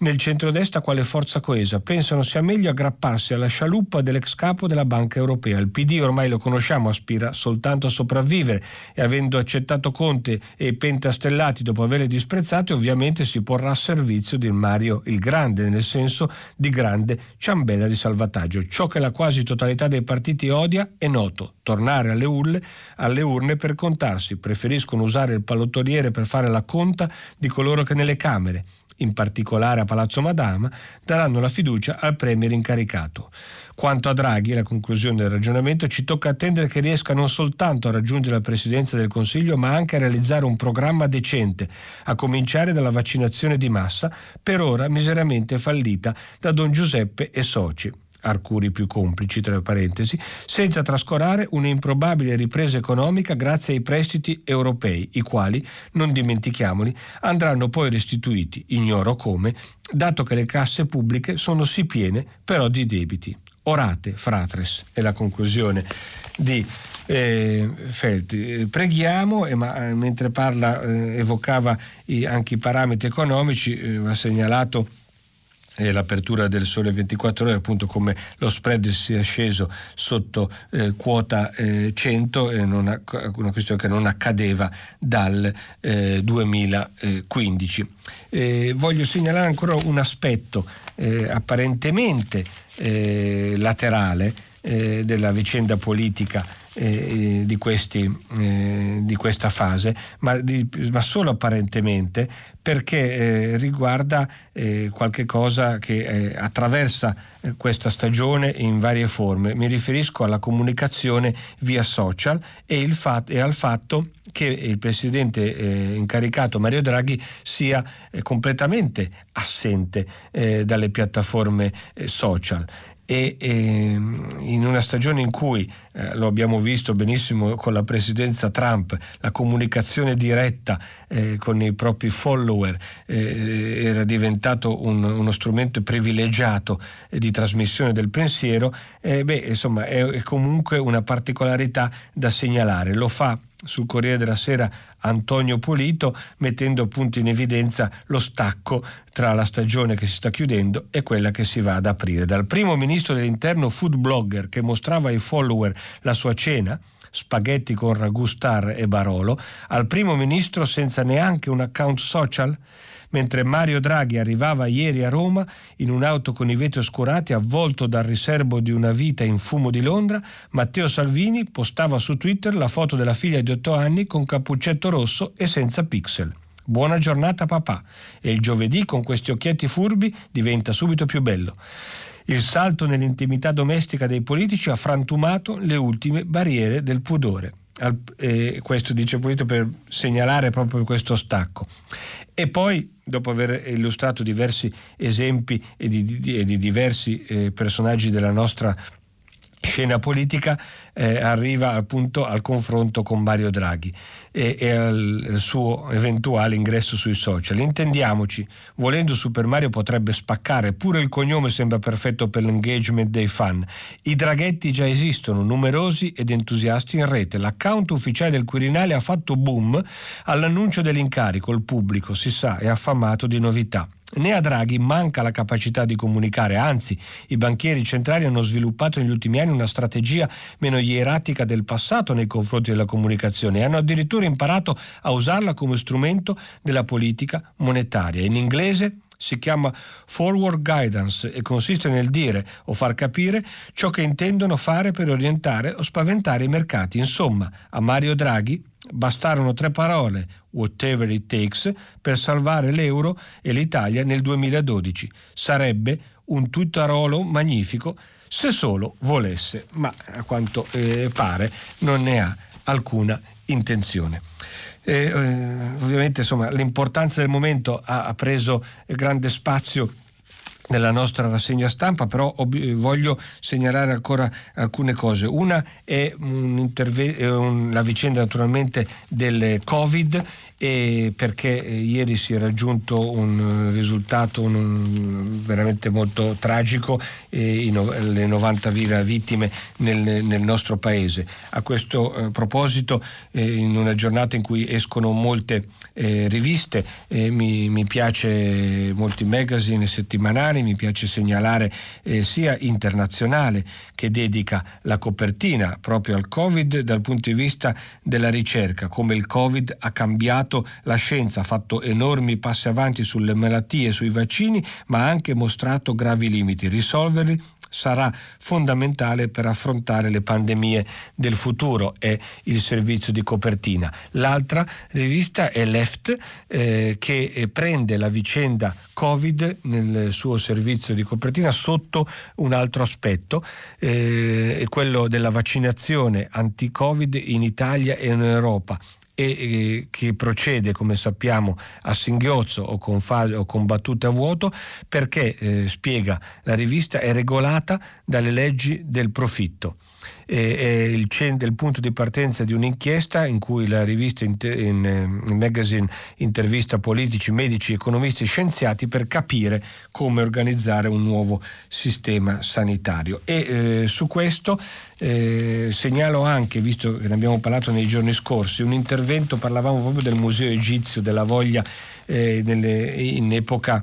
nel centrodestra quale forza coesa. Pensano sia meglio aggrapparsi alla scialuppa dell'ex capo della Banca Europea. Il PD ormai lo conosciamo, aspira soltanto a sopravvivere e avendo accettato Conte e Pentastellati dopo averli disprezzati, ovviamente si porrà a servizio di Mario il Grande, nel senso di grande ciambella di salvataggio. Ciò che la quasi totalità dei partiti odia è noto. Tornare alle urne, alle urne per contarsi. Preferiscono usare il pallottoliere per fare la conta di coloro che nelle Camere, in particolare a Palazzo Madama, daranno la fiducia al Premier incaricato. Quanto a Draghi, la conclusione del ragionamento, ci tocca attendere che riesca non soltanto a raggiungere la Presidenza del Consiglio, ma anche a realizzare un programma decente, a cominciare dalla vaccinazione di massa, per ora miseramente fallita da Don Giuseppe e soci. Arcuri più complici, tra parentesi, senza trascurare un'improbabile ripresa economica grazie ai prestiti europei, i quali, non dimentichiamoli, andranno poi restituiti, ignoro come, dato che le casse pubbliche sono sì piene però di debiti. Orate, fratres, è la conclusione di eh, Felti. Preghiamo, e ma, eh, mentre parla eh, evocava i, anche i parametri economici, eh, va segnalato eh, l'apertura del Sole 24 ore, appunto come lo spread sia sceso sotto eh, quota eh, 100, è una, una, questione che non accadeva dal 2015. Eh, eh, voglio segnalare ancora un aspetto eh, apparentemente laterale della vicenda politica eh, di, questi, eh, di, questa fase, ma, di, ma, solo apparentemente perché eh, riguarda eh, qualche cosa che eh, attraversa eh, questa stagione in varie forme. Mi riferisco alla comunicazione via social e, fat- e al fatto che il presidente incaricato Mario Draghi sia completamente assente dalle piattaforme social e, e, in una stagione in cui eh, lo abbiamo visto benissimo con la presidenza Trump, la comunicazione diretta eh, con i propri follower eh, era diventato un, uno strumento privilegiato di trasmissione del pensiero, eh, beh, insomma è, è comunque una particolarità da segnalare. Lo fa sul Corriere della Sera Antonio Polito, mettendo appunto in evidenza lo stacco tra la stagione che si sta chiudendo e quella che si va ad aprire. Dal primo ministro dell'interno food blogger che mostrava ai follower la sua cena, spaghetti con ragù star e Barolo, al primo ministro senza neanche un account social mentre Mario Draghi arrivava ieri a Roma in un'auto con i vetri oscurati avvolto dal riservo di una vita in fumo di Londra, Matteo Salvini postava su Twitter la foto della figlia di 8 anni con cappuccetto rosso e senza pixel. Buona giornata papà. E il giovedì con questi occhietti furbi diventa subito più bello. Il salto nell'intimità domestica dei politici ha frantumato le ultime barriere del pudore. Al, eh, questo dice Polito per segnalare proprio questo stacco. E poi, dopo aver illustrato diversi esempi e di, di, di diversi eh, personaggi della nostra scena politica eh, arriva appunto al confronto con Mario Draghi e, e al, al, suo eventuale ingresso sui social. Intendiamoci, volendo Super Mario potrebbe spaccare, pure il cognome sembra perfetto per l'engagement dei fan. I draghetti già esistono, numerosi ed entusiasti in rete. L'account ufficiale del Quirinale ha fatto boom all'annuncio dell'incarico, il pubblico si sa è affamato di novità. Né a Draghi manca la capacità di comunicare, anzi i banchieri centrali hanno sviluppato negli ultimi anni una strategia meno ieratica del passato nei confronti della comunicazione e hanno addirittura imparato a usarla come strumento della politica monetaria. In inglese si chiama forward guidance e consiste nel dire o far capire ciò che intendono fare per orientare o spaventare i mercati. Insomma, a Mario Draghi bastarono tre parole, whatever it takes, per salvare l'euro e l'Italia nel 2012. Sarebbe un tuttarolo magnifico se solo volesse, ma a quanto eh, pare non ne ha alcuna intenzione. Eh, eh, ovviamente insomma, l'importanza del momento ha, ha preso grande spazio nella nostra rassegna stampa, però voglio segnalare ancora alcune cose. Una è un interve- la vicenda naturalmente del Covid e perché eh, ieri si è raggiunto un risultato un, veramente molto tragico, eh, no, le 90.000 vittime nel, nel, nostro paese. A questo eh, proposito, eh, in una giornata in cui escono molte eh, riviste, eh, mi, mi, piace molti magazine settimanali, mi piace segnalare sia internazionale che dedica la copertina proprio al Covid dal punto di vista della ricerca, come il Covid ha cambiato fatto la scienza, ha fatto enormi passi avanti sulle malattie, sui vaccini, ma ha anche mostrato gravi limiti. Risolverli sarà fondamentale per affrontare le pandemie del futuro, è il servizio di copertina. L'altra rivista è Left eh, che eh, prende la vicenda Covid nel suo servizio di copertina sotto un altro aspetto, eh, quello della vaccinazione anti-Covid in Italia e in Europa e che procede, come sappiamo, a singhiozzo o con, fase, o con battute a vuoto perché, eh, spiega la rivista, è regolata dalle leggi del profitto è il, il, punto di partenza di un'inchiesta in cui la rivista in, in, in magazine intervista politici, medici, economisti e scienziati per capire come organizzare un nuovo sistema sanitario. E eh, su questo eh, segnalo anche, visto che ne abbiamo parlato nei giorni scorsi, un intervento, parlavamo proprio del Museo Egizio, della voglia eh, nelle, in epoca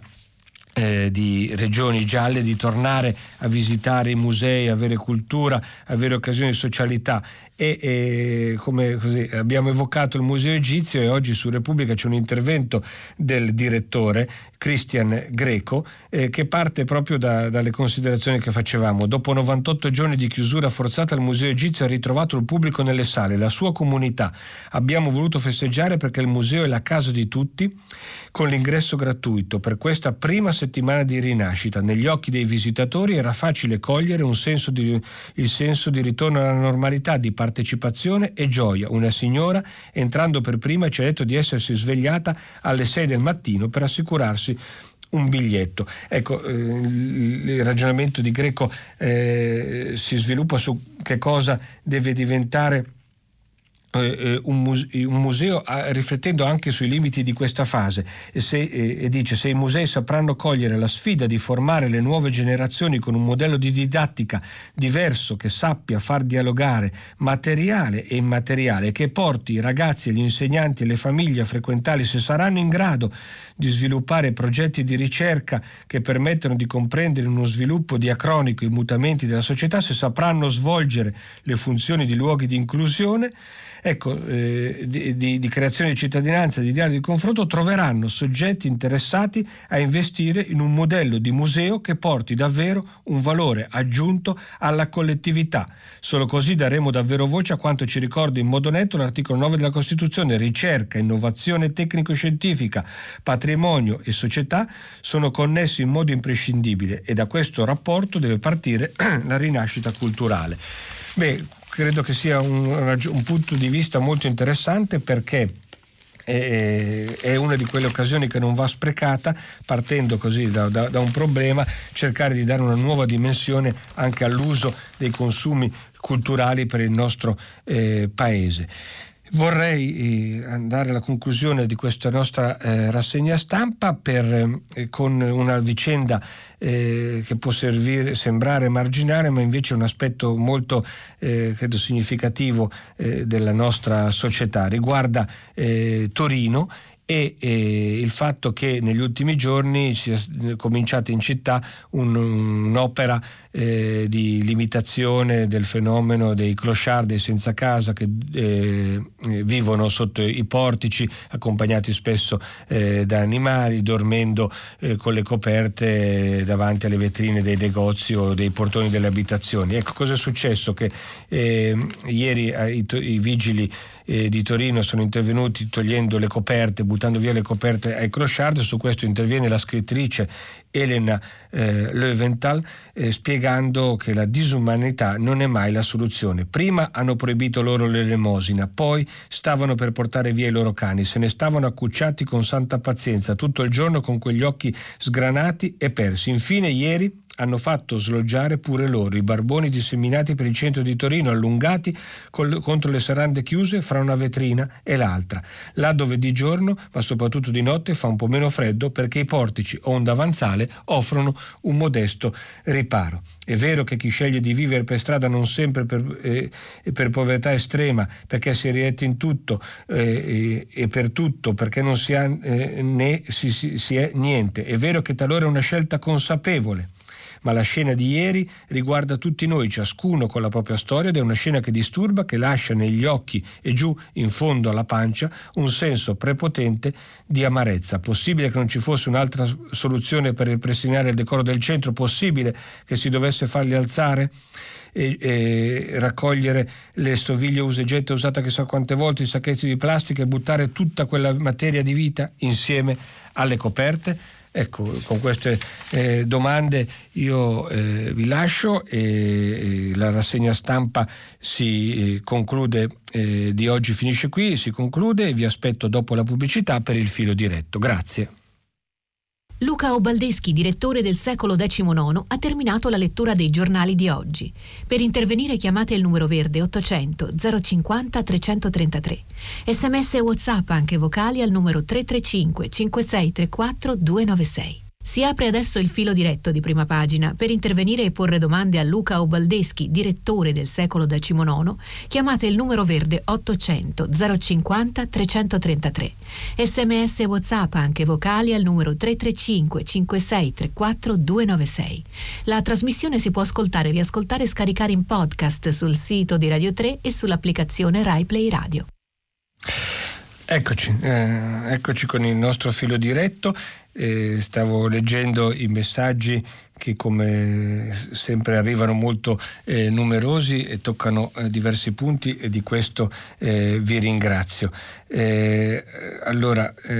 eh, di regioni gialle di tornare a visitare i musei, avere cultura, avere occasioni di socialità e, e come così, abbiamo evocato il museo egizio e oggi su Repubblica c'è un intervento del direttore Christian Greco eh, che parte proprio da, dalle considerazioni che facevamo. Dopo 98 giorni di chiusura forzata il museo egizio ha ritrovato il pubblico nelle sale, la sua comunità. Abbiamo voluto festeggiare perché il museo è la casa di tutti con l'ingresso gratuito. Per questa prima settimana di rinascita negli occhi dei visitatori era facile cogliere senso di, il senso di ritorno alla normalità, di partecipazione e gioia. Una signora, entrando per prima, ci ha detto di essersi svegliata alle 6 del mattino per assicurarsi un biglietto. Ecco, eh, il ragionamento di Greco eh, si sviluppa su che cosa deve diventare eh, eh, un, museo riflettendo anche sui limiti di questa fase e, se, e, dice se i musei sapranno cogliere la sfida di formare le nuove generazioni con un modello di didattica diverso che sappia far dialogare materiale e immateriale che porti i ragazzi gli insegnanti e le famiglie a frequentarli se saranno in grado di sviluppare progetti di ricerca che permettano di comprendere uno sviluppo diacronico i mutamenti della società se sapranno svolgere le funzioni di luoghi di inclusione ecco, eh, di, di, di, creazione di cittadinanza, di dialogo di confronto, troveranno soggetti interessati a investire in un modello di museo che porti davvero un valore aggiunto alla collettività. Solo così daremo davvero voce a quanto ci ricorda in modo netto l'articolo 9 della Costituzione. Ricerca, innovazione tecnico-scientifica, patrimonio e società sono connessi in modo imprescindibile e da questo rapporto deve partire la rinascita culturale. Beh, credo che sia un, un punto di vista molto interessante perché è una di quelle occasioni che non va sprecata, partendo così da, da, da, un problema, cercare di dare una nuova dimensione anche all'uso dei consumi culturali per il nostro eh, paese. Vorrei eh, andare alla conclusione di questa nostra eh, rassegna stampa per, eh, con una vicenda eh, che può servire, sembrare marginale, ma invece è un aspetto molto eh, credo significativo eh, della nostra società. Riguarda Torino e eh, il fatto che negli ultimi giorni sia cominciata in città un, un'opera eh, di limitazione del fenomeno dei clochard, dei senza casa che eh, vivono sotto i portici accompagnati spesso eh, da animali, dormendo eh, con le coperte davanti alle vetrine dei negozi o dei portoni delle abitazioni. Ecco cosa è successo? Che eh, ieri i, i vigili eh, di Torino sono intervenuti togliendo le coperte, buttando via le coperte ai clochard. Su questo interviene la scrittrice Elena eh, Löwenthal eh, spiegando che la disumanità non è mai la soluzione. Prima hanno proibito loro l'elemosina, poi stavano per portare via i loro cani, se ne stavano accucciati con santa pazienza tutto il giorno con quegli occhi sgranati e persi. Infine ieri hanno fatto sloggiare pure loro i barboni disseminati per il centro di Torino, allungati col, contro le serrande chiuse fra una vetrina e l'altra, là dove di giorno, ma soprattutto di notte, fa un po' meno freddo perché i portici o un davanzale offrono un modesto riparo. È vero che chi sceglie di vivere per strada non sempre per, eh, per povertà estrema, perché si riette in tutto eh, e per tutto, perché non si ha eh, né si, si, si è niente. È vero che talora è una scelta consapevole ma la scena di ieri riguarda tutti noi, ciascuno con la propria storia ed è una scena che disturba, che lascia negli occhi e giù in fondo alla pancia un senso prepotente di amarezza. Possibile che non ci fosse un'altra soluzione per ripristinare il decoro del centro? Possibile che si dovesse farli alzare? E, e, raccogliere le stoviglie usegette usate chissà quante volte, i sacchetti di plastica e buttare tutta quella materia di vita insieme alle coperte? Ecco, con queste eh, domande io eh, vi lascio e, la rassegna stampa si eh, conclude, eh, di oggi finisce qui, si conclude e vi aspetto dopo la pubblicità per il filo diretto. Grazie. Luca Obaldeschi, direttore del secolo XIX, ha terminato la lettura dei giornali di oggi. Per intervenire chiamate il numero verde 800 050 333. Sms e WhatsApp anche vocali al numero 335 5634 296. Si apre adesso il filo diretto di prima pagina. Per intervenire e porre domande a Luca Obaldeschi, direttore del secolo XIX, chiamate il numero verde 800 050 333. Sms e WhatsApp anche vocali al numero 335 5634 296. La trasmissione si può ascoltare, riascoltare e scaricare in podcast sul sito di Radio 3 e sull'applicazione RaiPlay Radio. Eccoci, eh, eccoci con il nostro filo diretto. Eh, stavo leggendo i messaggi che come sempre arrivano molto eh, numerosi e toccano eh, diversi punti e di questo eh, vi ringrazio. Eh, allora, eh,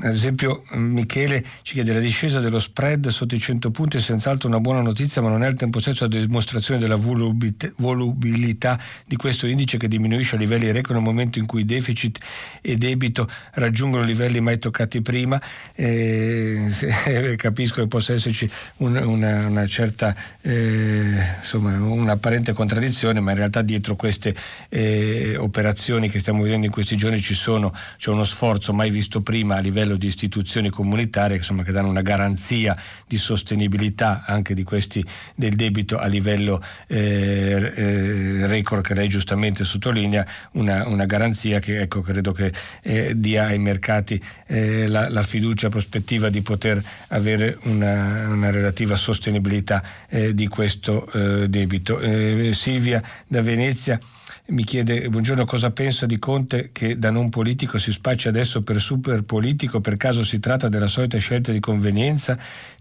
ad esempio Michele ci chiede la discesa dello spread sotto i 100 punti è senz'altro una buona notizia ma non è al tempo stesso la dimostrazione della volubilità di questo indice che diminuisce a livelli record nel momento in cui deficit e debito raggiungono livelli mai toccati prima. Eh, capisco che possa esserci una, una, una certa, eh, insomma, un'apparente contraddizione, ma in realtà dietro queste eh, operazioni che stiamo vedendo in questi giorni ci sono, c'è uno sforzo mai visto prima a livello di istituzioni comunitarie insomma, che danno una garanzia di sostenibilità anche di questi, del debito a livello eh, eh record che lei giustamente sottolinea, una, una garanzia che ecco, credo che eh, dia ai mercati eh, la, la, fiducia prospettiva di poter avere una, una relativa sostenibilità eh, di questo eh, debito. Silvia da Venezia mi chiede buongiorno cosa pensa di Conte che da non politico si spaccia adesso per super politico, per caso si tratta della solita scelta di convenienza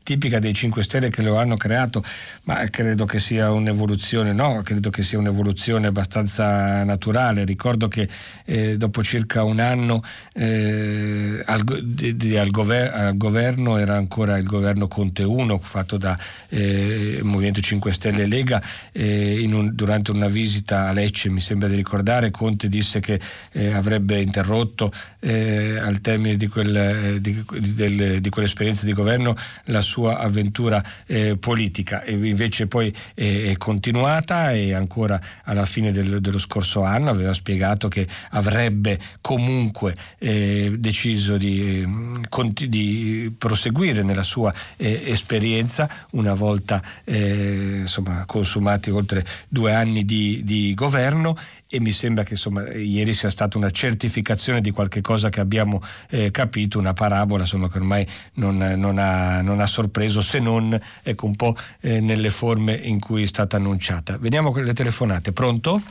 tipica dei 5 Stelle che lo hanno creato, ma credo che sia un'evoluzione, no, credo che sia un'evoluzione abbastanza naturale. Ricordo che eh, dopo circa un anno eh, al, di, di, al, gover- al, governo era ancora il governo Conte 1 fatto da eh, Movimento 5 Stelle e Lega, un, durante una visita a Lecce mi sembra di ricordare, Conte disse che eh, avrebbe interrotto eh, al termine di, quel, eh, di, del, di quell'esperienza di governo la sua avventura eh, politica. E invece poi eh, è continuata e ancora alla fine del, dello scorso anno aveva spiegato che avrebbe comunque eh, deciso di, di, proseguire nella sua esperienza una volta insomma, consumati oltre due anni di governo e mi sembra che insomma, ieri sia stata una certificazione di qualche cosa che abbiamo eh, capito, una parabola insomma, che ormai non, non, ha, non, ha, sorpreso se non ecco, un po' eh, nelle forme in cui è stata annunciata. Veniamo con le telefonate. Pronto?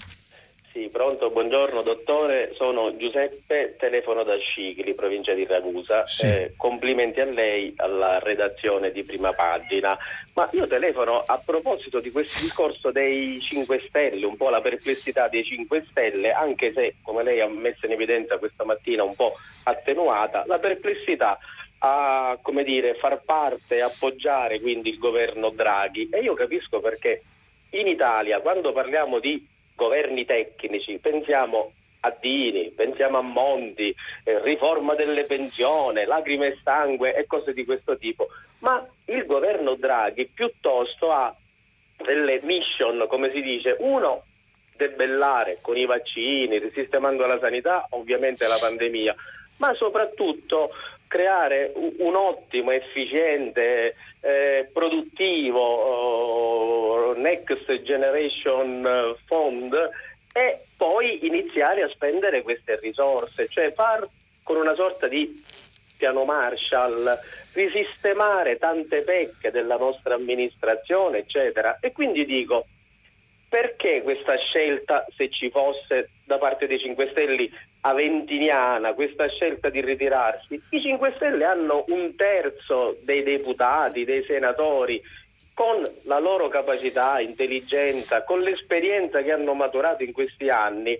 Sì, pronto, buongiorno dottore, sono Giuseppe, telefono da Scicli, provincia di Ragusa. Sì. Eh, complimenti a lei, alla redazione di prima pagina. Ma io telefono a proposito di questo discorso dei 5 Stelle, un po' la perplessità dei 5 Stelle, anche se, come lei ha messo in evidenza questa mattina, un po' attenuata, la perplessità a come dire, far parte, appoggiare quindi il governo Draghi. E io capisco perché in Italia, quando parliamo di governi tecnici, pensiamo a Dini, pensiamo a Monti, eh, riforma delle pensioni, lacrime e sangue e cose di questo tipo. ma il governo Draghi piuttosto ha delle mission, come si dice, uno debellare con i vaccini, risistemando la sanità, ovviamente la pandemia, ma soprattutto creare un ottimo, efficiente, eh, produttivo oh, Next Generation Fund e poi iniziare a spendere queste risorse, cioè far con una sorta di piano Marshall risistemare tante pecche della nostra amministrazione, eccetera. E quindi dico, perché questa scelta, se ci fosse da parte dei 5 Stelle aventiniana, questa scelta di ritirarsi? I 5 Stelle hanno un terzo dei deputati, dei senatori, con la loro capacità, intelligenza, con l'esperienza che hanno maturato in questi anni,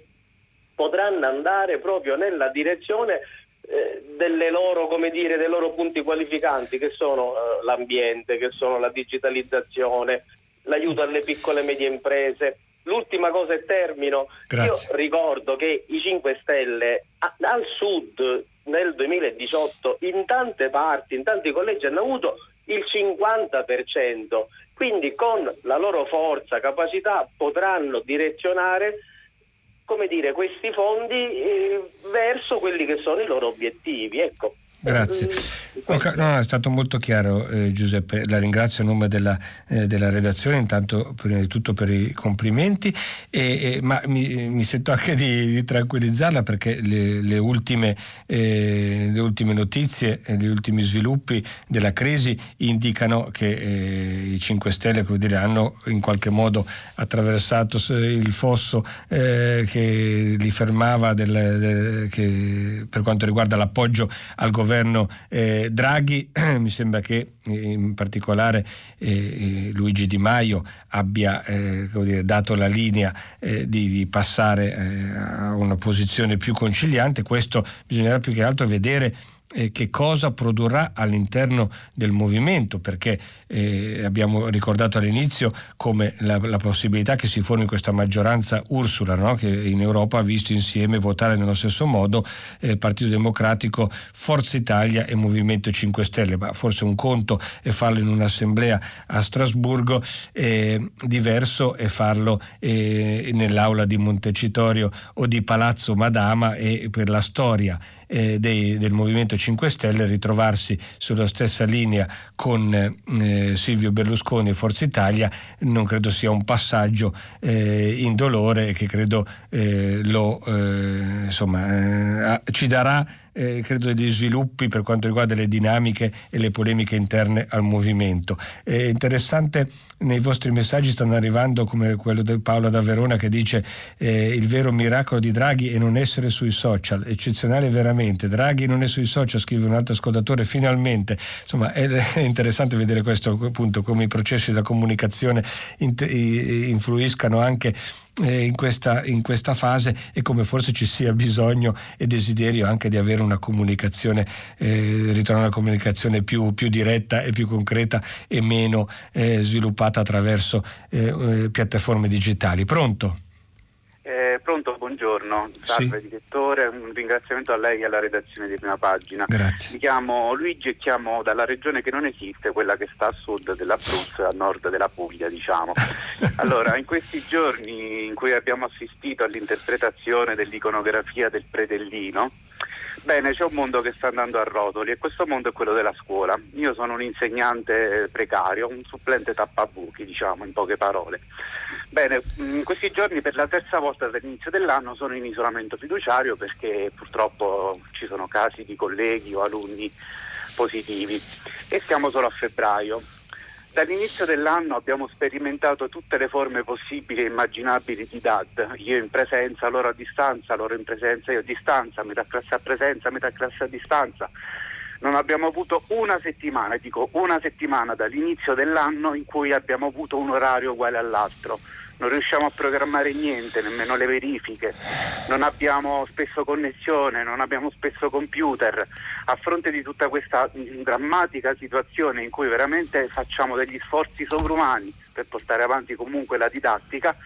potranno andare proprio nella direzione eh, loro, dire, dei loro punti qualificanti che sono eh, l'ambiente, che sono la digitalizzazione, l'aiuto alle piccole e medie imprese. L'ultima cosa e termino, Grazie. io ricordo che i 5 Stelle a, al sud nel 2018 in tante parti, in tanti collegi hanno avuto il 50%, quindi con la loro forza, capacità potranno direzionare come dire, questi fondi eh, verso quelli che sono i loro obiettivi. Ecco. Grazie. Okay, no, è stato molto chiaro eh, Giuseppe, la ringrazio a nome della, eh, della, redazione, intanto prima di tutto per i complimenti, e, e, ma mi, mi, sento anche di, di tranquillizzarla perché le, le, ultime, eh, le, ultime, notizie gli ultimi sviluppi della crisi indicano che eh, i 5 Stelle dire, hanno in qualche modo attraversato il fosso eh, che li fermava del, del, che, per quanto riguarda l'appoggio al governo governo eh, Draghi, mi sembra che eh, in particolare eh, eh, Luigi Di Maio abbia eh, dire, dato la linea eh, di, di, passare a una posizione più conciliante, questo bisognerà più che altro vedere eh, che cosa produrrà all'interno del movimento, perché eh, abbiamo ricordato all'inizio come la, la, possibilità che si formi questa maggioranza Ursula, no? che in Europa ha visto insieme votare nello stesso modo eh, Partito Democratico, Forza Italia e Movimento 5 Stelle, ma forse un conto è farlo in un'assemblea a Strasburgo, eh, diverso è farlo eh, nell'aula di Montecitorio o di Palazzo Madama e per la storia eh, dei, del Movimento 5 Stelle ritrovarsi sulla stessa linea con eh, Silvio Berlusconi e Forza Italia non credo sia un passaggio eh, indolore che credo eh, lo, eh, insomma, eh, ci darà eh, credo degli sviluppi per quanto riguarda le dinamiche e le polemiche interne al movimento. È interessante, nei vostri messaggi stanno arrivando come quello di Paola da Verona che dice eh, il vero miracolo di Draghi è non essere sui social, eccezionale veramente. Draghi non è sui social, scrive un altro ascoltatore, finalmente. Insomma, è, è interessante vedere questo appunto come i processi della comunicazione influiscano anche eh, in, questa, in, questa, fase e come forse ci sia bisogno e desiderio anche di avere una comunicazione, eh, ritornare a una comunicazione più, più, diretta e più concreta e meno eh, sviluppata attraverso eh, eh, piattaforme digitali. Pronto? Buongiorno, salve sì. direttore, un ringraziamento a lei e alla redazione di prima pagina. Grazie. Mi chiamo Luigi e chiamo dalla regione che non esiste, quella che sta a sud dell'Abruzzo e a nord della Puglia, diciamo. allora, in questi giorni in cui abbiamo assistito all'interpretazione dell'iconografia del predellino, Bene, c'è un mondo che sta andando a rotoli e questo mondo è quello della scuola. Io sono un insegnante precario, un supplente tappabuchi, diciamo in poche parole. Bene, in questi giorni per la terza volta dall'inizio dell'anno sono in isolamento fiduciario perché purtroppo ci sono casi di colleghi o alunni positivi e siamo solo a febbraio. Dall'inizio dell'anno abbiamo sperimentato tutte le forme possibili e immaginabili di DAD, io in presenza, loro a distanza, loro in presenza, io a distanza, metà classe a presenza, metà classe a distanza. Non abbiamo avuto una settimana, dico una settimana dall'inizio dell'anno in cui abbiamo avuto un orario uguale all'altro non riusciamo a programmare niente, nemmeno le verifiche, non abbiamo spesso connessione, non abbiamo spesso computer. A fronte di tutta questa drammatica situazione in cui veramente facciamo degli sforzi sovrumani per portare avanti comunque la didattica,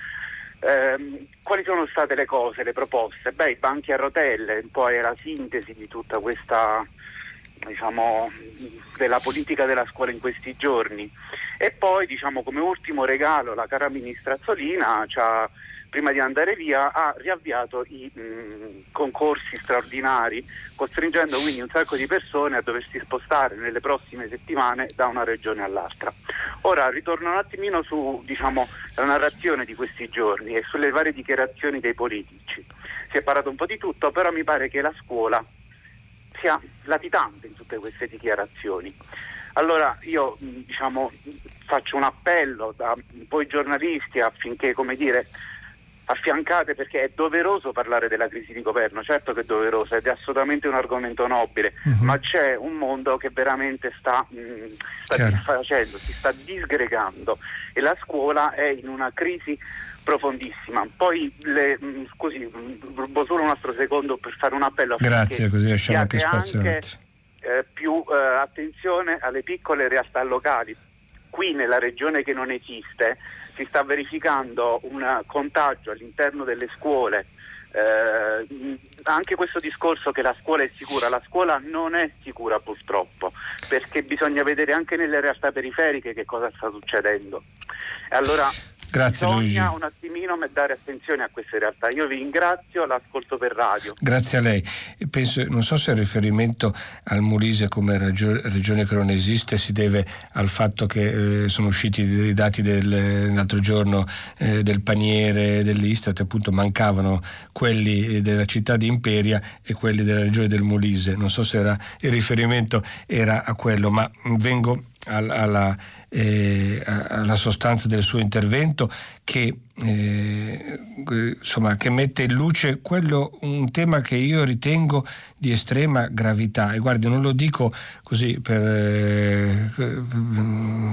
ehm, quali sono state le cose, le proposte? Beh, i banchi a rotelle, poi è la sintesi di tutta questa diciamo, della politica della scuola in questi giorni. E poi, diciamo, come ultimo regalo, la cara ministra Azzolina ci ha prima di andare via, ha riavviato i mh, concorsi straordinari, costringendo quindi un sacco di persone a doversi spostare nelle prossime settimane da una regione all'altra. Ora ritorno un attimino su diciamo, la narrazione di questi giorni e sulle varie dichiarazioni dei politici. Si è parlato un po' di tutto, però mi pare che la scuola sia latitante in tutte queste dichiarazioni. Allora io diciamo, faccio un appello a voi giornalisti affinché come dire, affiancate perché è doveroso parlare della crisi di governo, certo che è doveroso ed è assolutamente un argomento nobile, uh-huh. ma c'è un mondo che veramente sta, mh, mm, sta disfacendo, si sta disgregando e la scuola è in una crisi profondissima. Poi le, mh, mm, scusi, mm, rubo solo un altro secondo per fare un appello. Grazie, così lasciamo anche spazio. Anche, eh, più eh, attenzione alle piccole realtà locali. Qui nella regione che non esiste si sta verificando un contagio all'interno delle scuole. Eh, anche questo discorso che la scuola è sicura, la scuola non è sicura purtroppo, perché bisogna vedere anche nelle realtà periferiche che cosa sta succedendo. E allora Grazie Bisogna Luigi. un attimino dare attenzione a queste realtà. Io vi ringrazio, l'ascolto per radio. Grazie a lei. Penso, non so se il riferimento al Molise come regio- regione che non esiste si deve al fatto che eh, sono usciti i dati del, l'altro giorno eh, del paniere dell'Istat, appunto mancavano quelli della città di Imperia e quelli della regione del Molise. Non so se era, il riferimento era a quello, ma vengo alla, eh, alla sostanza del suo intervento che, eh, insomma, che mette in luce quello, un tema che io ritengo di estrema gravità. E guardi non lo dico così per, eh,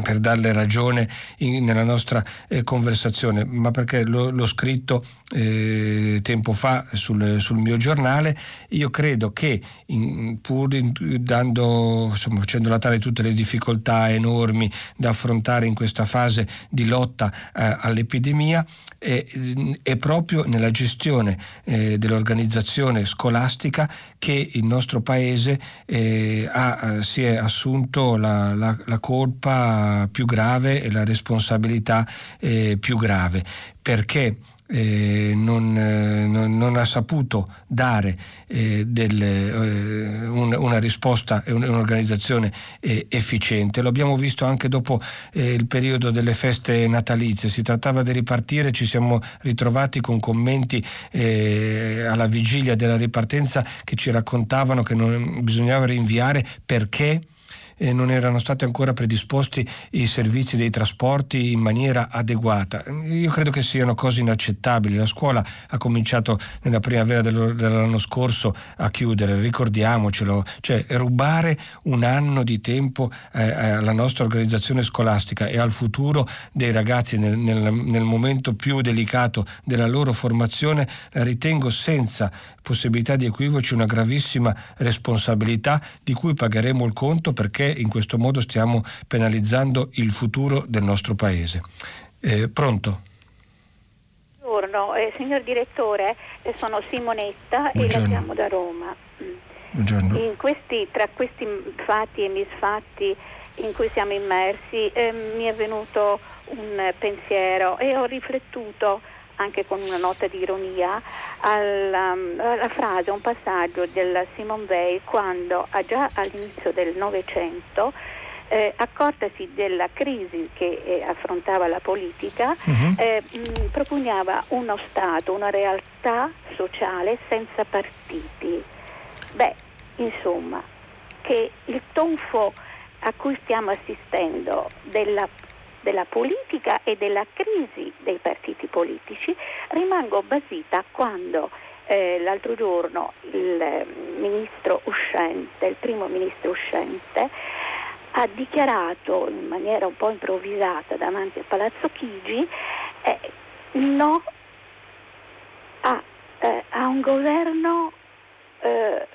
per darle ragione in, nella nostra eh, conversazione ma perché l'ho, l'ho scritto eh, tempo fa sul, sul, mio giornale. Io credo che in, pur in, dando, insomma, facendo latare tutte le difficoltà enormi da affrontare in questa fase di lotta eh, all'epidemia è, è, proprio nella gestione eh, dell'organizzazione scolastica che il nostro Paese eh, ha, eh, si è assunto la, la, la, colpa più grave e la responsabilità eh, più grave. Perché eh, non, eh, non, non, ha saputo dare eh, del, eh, un, una risposta e un'organizzazione eh, efficiente. Lo abbiamo visto anche dopo eh, il periodo delle feste natalizie. Si trattava di ripartire, ci siamo ritrovati con commenti alla vigilia della ripartenza che ci raccontavano che non bisognava rinviare perché eh, non erano stati ancora predisposti i servizi dei trasporti in maniera adeguata. Io credo che siano cose inaccettabili. La scuola ha cominciato nella primavera dell'anno scorso a chiudere, ricordiamocelo, cioè rubare un anno di tempo eh, alla nostra organizzazione scolastica e al futuro dei ragazzi nel, nel, nel momento più delicato della loro formazione ritengo senza possibilità di equivoci una gravissima responsabilità di cui pagheremo il conto perché in questo modo stiamo penalizzando il futuro del nostro Paese. Eh, pronto? Buongiorno, eh, signor direttore, eh, sono Simonetta Buongiorno. e la chiamo da Roma. Buongiorno. Questi, tra questi fatti e misfatti in cui siamo immersi eh, mi è venuto un pensiero e ho riflettuto anche con una nota di ironia, alla, alla frase, un passaggio del Simone Weil quando già all'inizio del Novecento eh, accortasi della crisi che eh, affrontava la politica, uh-huh. eh, mh, propugnava uno Stato, una realtà sociale senza partiti. Beh, insomma, che il tonfo a cui stiamo assistendo della della politica e della crisi dei partiti politici, rimango basita quando eh, l'altro giorno il eh, ministro uscente, il primo ministro uscente, ha dichiarato in maniera un po' improvvisata davanti al Palazzo Chigi eh, no a, eh, a, un governo eh,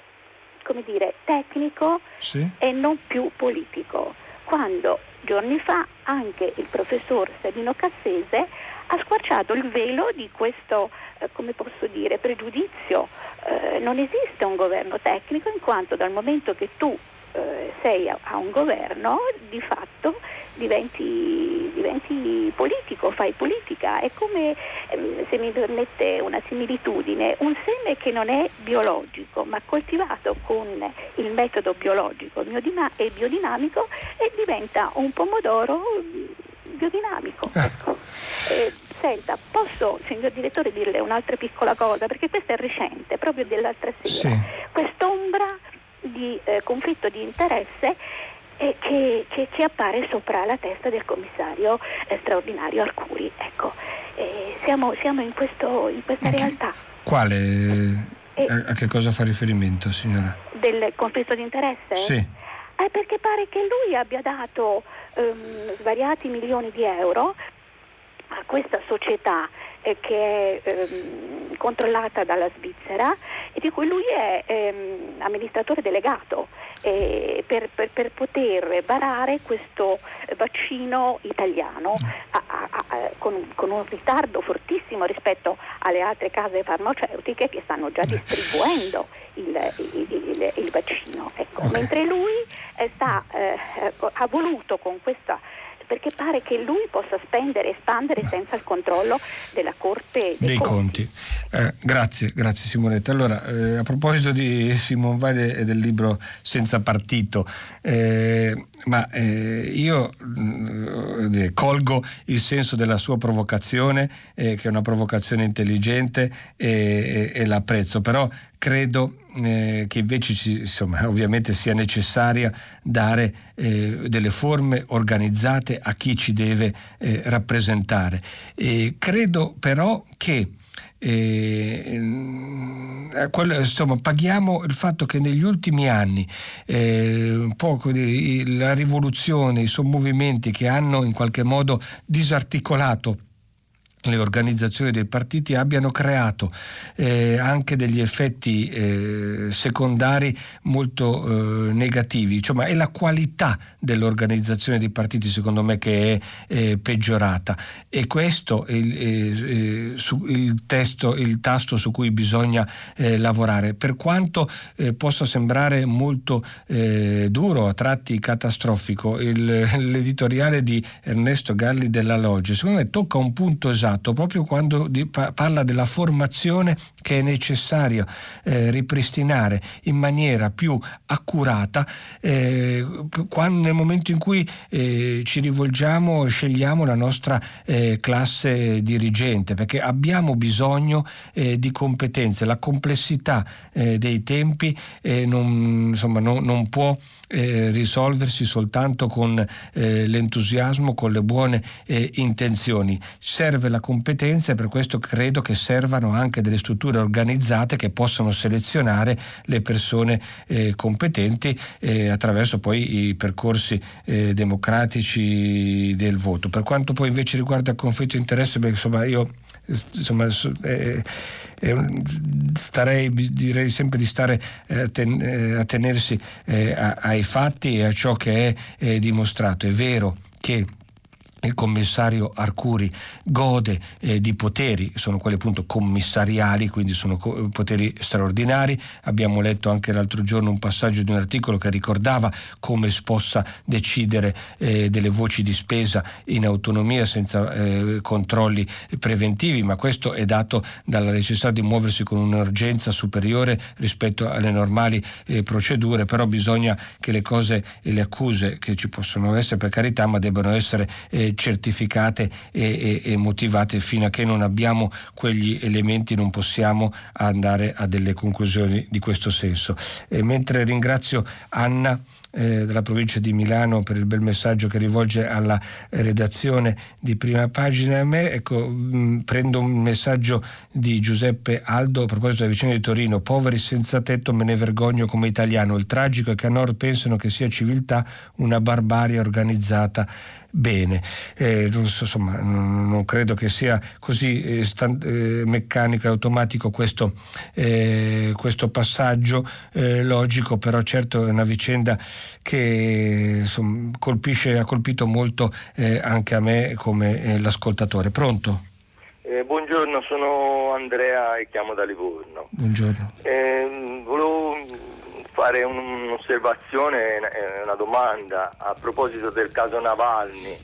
come dire, tecnico sì. e non più politico, quando giorni fa anche il professor Sabino Cassese ha squarciato il velo di questo, eh, come posso dire, pregiudizio. Eh, non esiste un governo tecnico in quanto dal momento che tu eh, sei a, a, un governo di fatto diventi, diventi, politico, fai politica. È come, ehm, se mi permette una similitudine, un seme che non è biologico ma coltivato con il metodo biologico e biodinamico e diventa un pomodoro mm, biodinamico. Ah. Ecco. Eh, senta, posso, signor direttore, dirle un'altra piccola cosa, perché questa è recente, proprio dell'altra sera. Sì. Quest'ombra di eh, conflitto di interesse eh, che, che, che, appare sopra la testa del commissario eh, straordinario Arcuri. Ecco, siamo, siamo in, questo, in, questa okay. realtà. Quale? A, a che cosa fa riferimento, signora? Del conflitto di interesse? Sì. Eh, perché pare che lui abbia dato um, svariati milioni di euro a questa società eh, che è ehm, controllata dalla Svizzera e di cui lui è ehm, amministratore delegato eh, per, per, per, poter varare questo vaccino italiano a, a, a, con, con, un ritardo fortissimo rispetto alle altre case farmaceutiche che stanno già distribuendo il, il, il, il vaccino. Ecco. Okay. Mentre lui eh, sta, eh, ha voluto con questa perché pare che lui possa spendere e espandere senza il controllo della Corte dei, dei Conti. conti. Eh, grazie, grazie Simonetta. Allora, eh, a proposito di Simon Valle e del libro Senza partito, eh, ma eh, io mh, mm, colgo il senso della sua provocazione, eh, che è una provocazione intelligente e, e, e l'apprezzo, però credo eh, che invece ci, insomma, ovviamente sia necessaria dare eh, delle forme organizzate a chi ci deve eh, rappresentare. credo però che eh, quello, insomma, paghiamo il fatto che negli ultimi anni eh, po' la rivoluzione, i sommovimenti che hanno in qualche modo disarticolato le organizzazioni dei partiti abbiano creato eh, anche degli effetti eh, secondari molto eh, negativi, insomma è la qualità dell'organizzazione dei partiti secondo me che è eh, peggiorata e questo è il, eh, su, il, testo, il, tasto su cui bisogna eh, lavorare. Per quanto possa sembrare molto duro, a tratti catastrofico, il, l'editoriale di Ernesto Galli della Loggia secondo me tocca un punto esatto esatto, proprio quando di, pa, parla della formazione che è necessario eh, ripristinare in maniera più accurata eh, quando, nel momento in cui eh, ci rivolgiamo e scegliamo la nostra eh, classe dirigente, perché abbiamo bisogno eh, di competenze, la complessità eh, dei tempi non, insomma, non, non può eh, risolversi soltanto con eh, l'entusiasmo, con le buone eh, intenzioni. Serve la competenza e per questo credo che servano anche delle strutture organizzate che possano selezionare le persone eh, competenti eh, attraverso poi i percorsi eh, democratici del voto. Per quanto poi invece riguarda il conflitto di interesse, beh, insomma io insomma, starei, direi sempre di stare eh, ten, eh, a tenersi eh, ai fatti e a ciò che è dimostrato. È vero che il commissario Arcuri gode eh, di poteri, sono quelli appunto commissariali, quindi sono co- poteri straordinari. Abbiamo letto anche l'altro giorno un passaggio di un articolo che ricordava come si possa decidere eh, delle voci di spesa in autonomia senza eh, controlli preventivi, ma questo è dato dalla necessità di muoversi con un'urgenza superiore rispetto alle normali eh, procedure, però bisogna che le cose e le accuse che ci possono essere per carità, ma debbano essere eh, certificate e, e, e, motivate fino a che non abbiamo quegli elementi non possiamo andare a delle conclusioni di questo senso. E mentre ringrazio Anna eh, della provincia di Milano per il bel messaggio che rivolge alla redazione di prima pagina. A me, ecco, mh, prendo un messaggio di Giuseppe Aldo a proposito della vicina di Torino, poveri senza tetto me ne vergogno come italiano, il tragico è che a nord pensano che sia civiltà una barbarie organizzata bene. Eh, non, so, insomma, non, non, credo che sia così eh, stand, eh, meccanico e automatico questo, eh, questo passaggio eh, logico, però certo è una vicenda che insomma, colpisce, ha colpito molto eh, anche a me come l'ascoltatore. Pronto? buongiorno, sono Andrea e chiamo da Livorno. Buongiorno. volevo fare un'osservazione, una domanda a proposito del caso Navalny,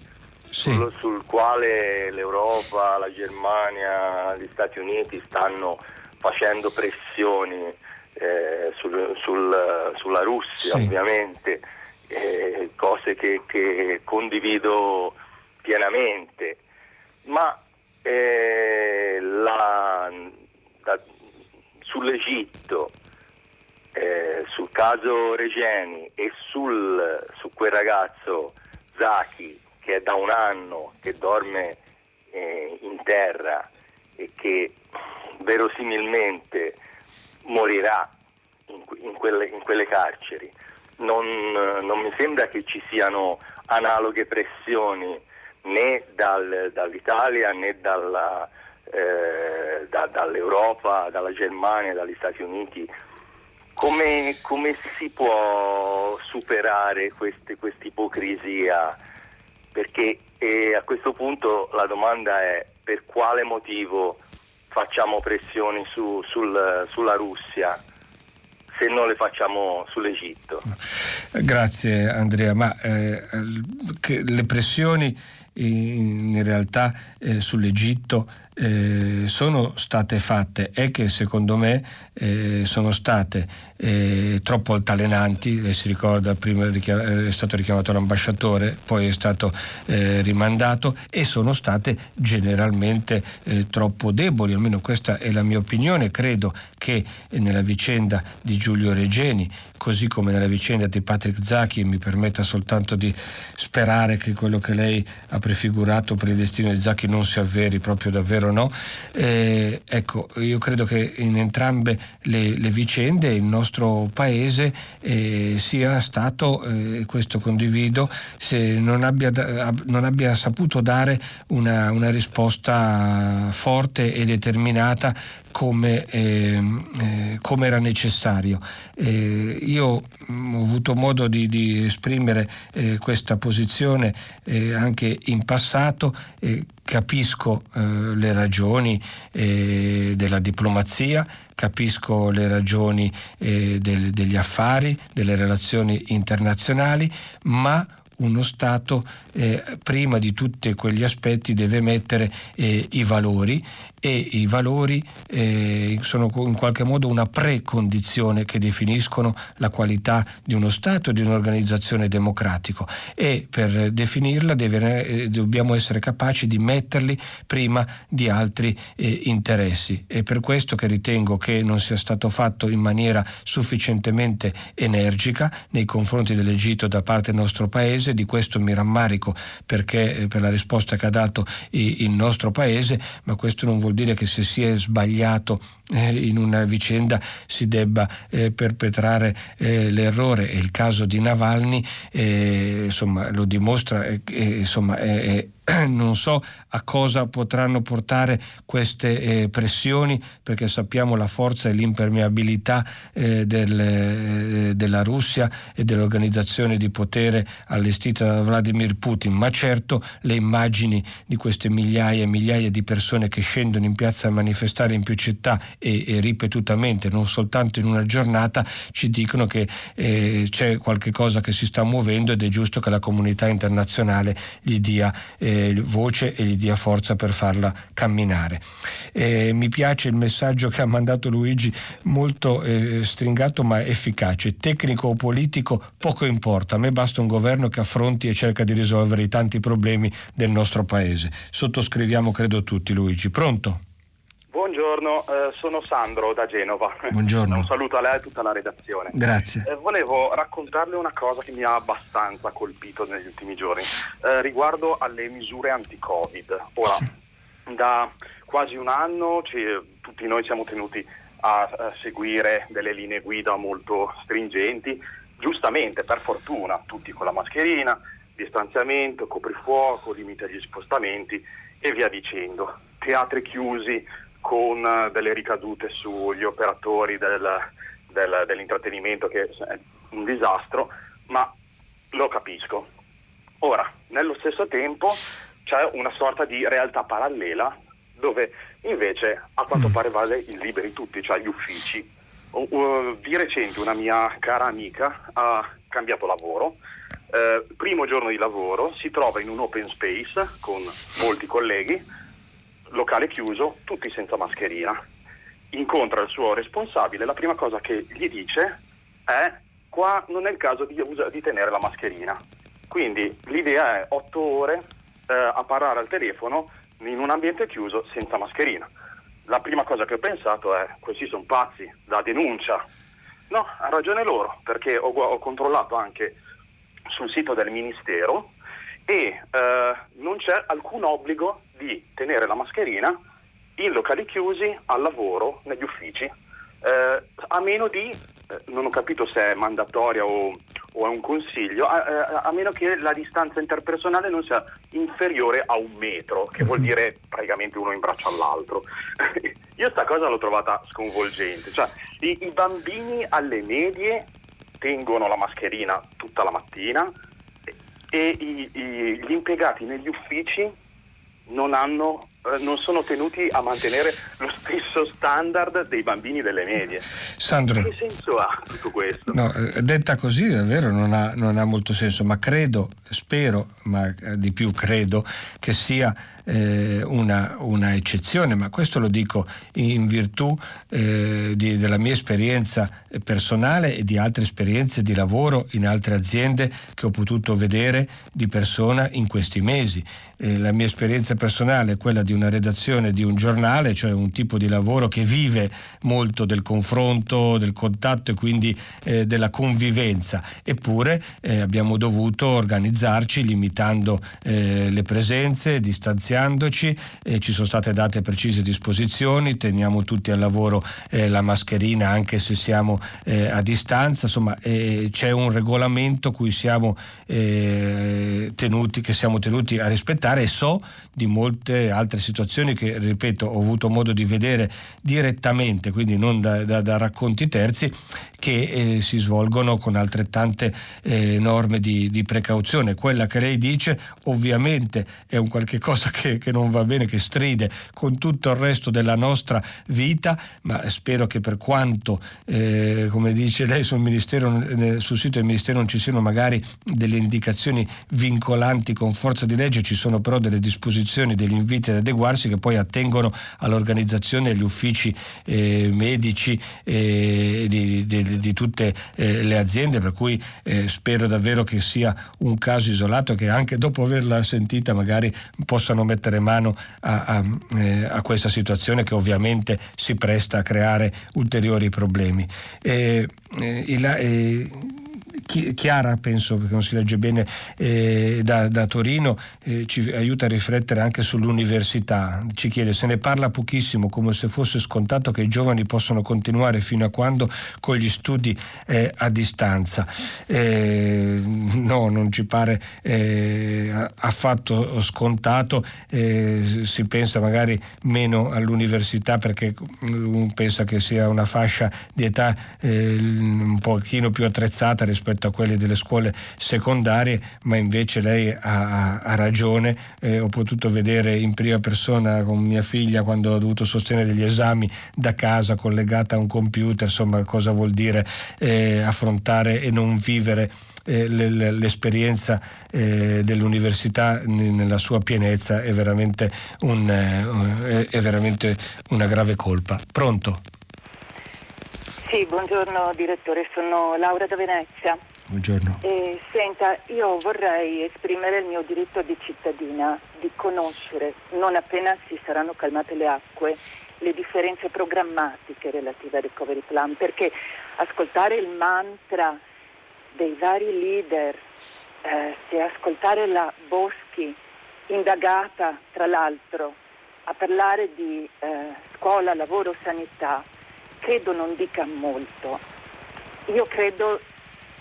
sì. sul, sul, quale l'Europa, la Germania, gli Stati Uniti stanno facendo pressioni eh, sul, sul, sulla Russia, sì. ovviamente, eh, cose che, che, condivido pienamente, ma eh, la, da, sull'Egitto eh, sul caso Regeni e sul, su quel ragazzo Zaki che è da un anno che dorme eh, in terra e che verosimilmente morirà in, in, quelle, in quelle, carceri, non, non, mi sembra che ci siano analoghe pressioni né dal, dall'Italia né dalla, eh, da, dall'Europa, dalla Germania, dagli Stati Uniti come, come si può superare questa ipocrisia? Perché eh, a questo punto la domanda è per quale motivo facciamo pressioni su, sul, sulla Russia se non le facciamo sull'Egitto? Grazie Andrea, ma eh, le pressioni in, in realtà eh, sull'Egitto eh, sono state fatte e che secondo me eh, sono state eh, troppo altalenanti, lei si ricorda prima è stato richiamato l'ambasciatore, poi è stato eh, rimandato e sono state generalmente eh, troppo deboli, almeno questa è la mia opinione, credo che nella vicenda di Giulio Regeni così come nella vicenda di Patrick Zacchi, mi permetta soltanto di sperare che quello che lei ha prefigurato per il destino di Zacchi non si avveri proprio davvero no. Eh, ecco, io credo che in entrambe le, le vicende il nostro paese eh, sia stato, eh, questo condivido, se non abbia, non abbia saputo dare una, una risposta forte e determinata come, eh, eh, come era necessario. Eh, io mm, ho avuto modo di, di esprimere eh, questa posizione eh, anche in passato capisco eh, le ragioni eh, della diplomazia, capisco le ragioni eh, del, degli affari, delle relazioni internazionali, ma uno Stato eh, prima di tutti quegli aspetti deve mettere eh, i valori e i valori eh, sono in qualche modo una precondizione che definiscono la qualità di uno Stato e di un'organizzazione democratico e per definirla deve, eh, dobbiamo essere capaci di metterli prima di altri eh, interessi. È per questo che ritengo che non sia stato fatto in maniera sufficientemente energica nei confronti dell'Egitto da parte del nostro Paese, di questo mi rammarico perché, eh, per la risposta che ha dato il nostro Paese, ma questo non vuol vuol dire che se si è sbagliato eh, in una vicenda si debba eh, perpetrare eh, l'errore. E il caso di Navalny eh, insomma, lo dimostra insomma, è, non so a cosa potranno portare queste eh, pressioni perché sappiamo la forza e l'impermeabilità eh, del, eh, della Russia e dell'organizzazione di potere allestita da Vladimir Putin, ma certo le immagini di queste migliaia e migliaia di persone che scendono in piazza a manifestare in più città e, e ripetutamente, non soltanto in una giornata, ci dicono che eh, c'è qualche cosa che si sta muovendo ed è giusto che la comunità internazionale gli dia eh, voce e gli dia forza per farla camminare. Eh, mi piace il messaggio che ha mandato Luigi, molto eh, stringato ma efficace. Tecnico o politico poco importa, a me basta un governo che affronti e cerca di risolvere i tanti problemi del nostro paese. Sottoscriviamo credo tutti Luigi. Pronto? Buongiorno, eh, sono Sandro da Genova. Buongiorno. Un saluto a lei e a tutta la redazione. Grazie. Eh, volevo raccontarle una cosa che mi ha abbastanza colpito negli ultimi giorni, eh, riguardo alle misure anti-Covid. Ora, sì. da quasi un anno ci, tutti noi siamo tenuti a, a seguire delle linee guida molto stringenti, giustamente, per fortuna, tutti con la mascherina, distanziamento, coprifuoco, limite agli spostamenti e via dicendo. Teatri chiusi, con eh, delle ricadute sugli operatori del, del, dell'intrattenimento che è un disastro, ma lo capisco. Ora, nello stesso tempo c'è una sorta di realtà parallela dove invece a quanto mm. pare vale il liberi tutti, cioè gli uffici. di recente una mia cara amica ha cambiato lavoro. Eh, primo giorno di lavoro si trova in un open space con molti colleghi, locale chiuso, tutti senza mascherina. Incontra il suo responsabile, la prima cosa che gli dice è qua non è il caso di, di tenere la mascherina. Quindi l'idea è otto ore eh, a parlare al telefono in un ambiente chiuso senza mascherina. La prima cosa che ho pensato è questi sono pazzi, da denuncia. No, ha ragione loro, perché ho, ho controllato anche sul sito del Ministero e eh, non c'è alcun obbligo di tenere la mascherina in locali chiusi, al lavoro, negli uffici, eh, a meno di, eh, non ho capito se è mandatoria o o è un consiglio, a, a, a, meno che la distanza interpersonale non sia inferiore a un metro, che vuol mhm. dire praticamente uno in braccio all'altro. Io sta cosa l'ho trovata sconvolgente, cioè i, i bambini alle medie tengono la mascherina tutta la mattina e, e i, i, gli impiegati negli uffici non hanno eh, non sono tenuti a mantenere lo stesso standard dei bambini delle medie. Sandro, che senso ha tutto questo? No, eh, detta così è vero, non ha, non ha molto senso, ma credo, spero, ma eh, di più credo che sia eh, una, una, eccezione, ma questo lo dico in virtù eh, di, della mia esperienza personale e di altre esperienze di lavoro in altre aziende che ho potuto vedere di persona in questi mesi. Eh, la mia esperienza personale è quella di una redazione di un giornale, cioè un tipo di lavoro che vive molto del confronto, del contatto e quindi eh, della convivenza. Eppure eh, abbiamo dovuto organizzarci limitando eh, le presenze, distanziando distanziandoci, eh, ci sono state date precise disposizioni, teniamo tutti al lavoro eh, la mascherina anche se siamo eh, a distanza, insomma eh, c'è un regolamento cui siamo, eh, tenuti, che siamo tenuti a rispettare e so di molte altre situazioni che, ripeto, ho avuto modo di vedere direttamente, quindi non da, da, da racconti terzi, che eh, si svolgono con altrettante eh, norme di, di, precauzione. Quella che lei dice ovviamente è un qualche cosa che, che, non va bene, che stride con tutto il resto della nostra vita, ma spero che per quanto, eh, come dice lei sul, sul sito del Ministero non ci siano magari delle indicazioni vincolanti con forza di legge, ci sono però delle disposizioni, degli inviti ad adeguarsi che poi attengono all'organizzazione agli uffici eh, medici eh, di, di di, tutte eh, le aziende, per cui eh, spero davvero che sia un caso isolato che anche dopo averla sentita magari possano mettere mano a, a, eh, a questa situazione che ovviamente si presta a creare ulteriori problemi. Eh, eh, Chiara, penso perché non si legge bene, eh, da, da, Torino, eh, ci aiuta a riflettere anche sull'università. Ci chiede se ne parla pochissimo, come se fosse scontato che i giovani possano continuare fino a quando con gli studi eh, a distanza. Eh, no, non ci pare eh, affatto scontato, eh, si pensa magari meno all'università perché uno pensa che sia una fascia di età un pochino più attrezzata rispetto rispetto a quelli delle scuole secondarie, ma invece lei ha, ha ragione. Eh, ho potuto vedere in prima persona con mia figlia quando ho dovuto sostenere degli esami da casa collegata a un computer, insomma cosa vuol dire eh, affrontare e non vivere eh, l'esperienza eh, dell'università nella sua pienezza è veramente, un, eh, è veramente una grave colpa. Pronto? Sì, buongiorno direttore, sono Laura da Venezia. Buongiorno. Eh, senta, io vorrei esprimere il mio diritto di cittadina di conoscere, non appena si saranno calmate le acque, le differenze programmatiche relative al recovery plan, perché ascoltare il mantra dei vari leader, eh, se ascoltare la Boschi, indagata tra l'altro, a parlare di eh, scuola, lavoro, sanità, credo non dica molto. Io credo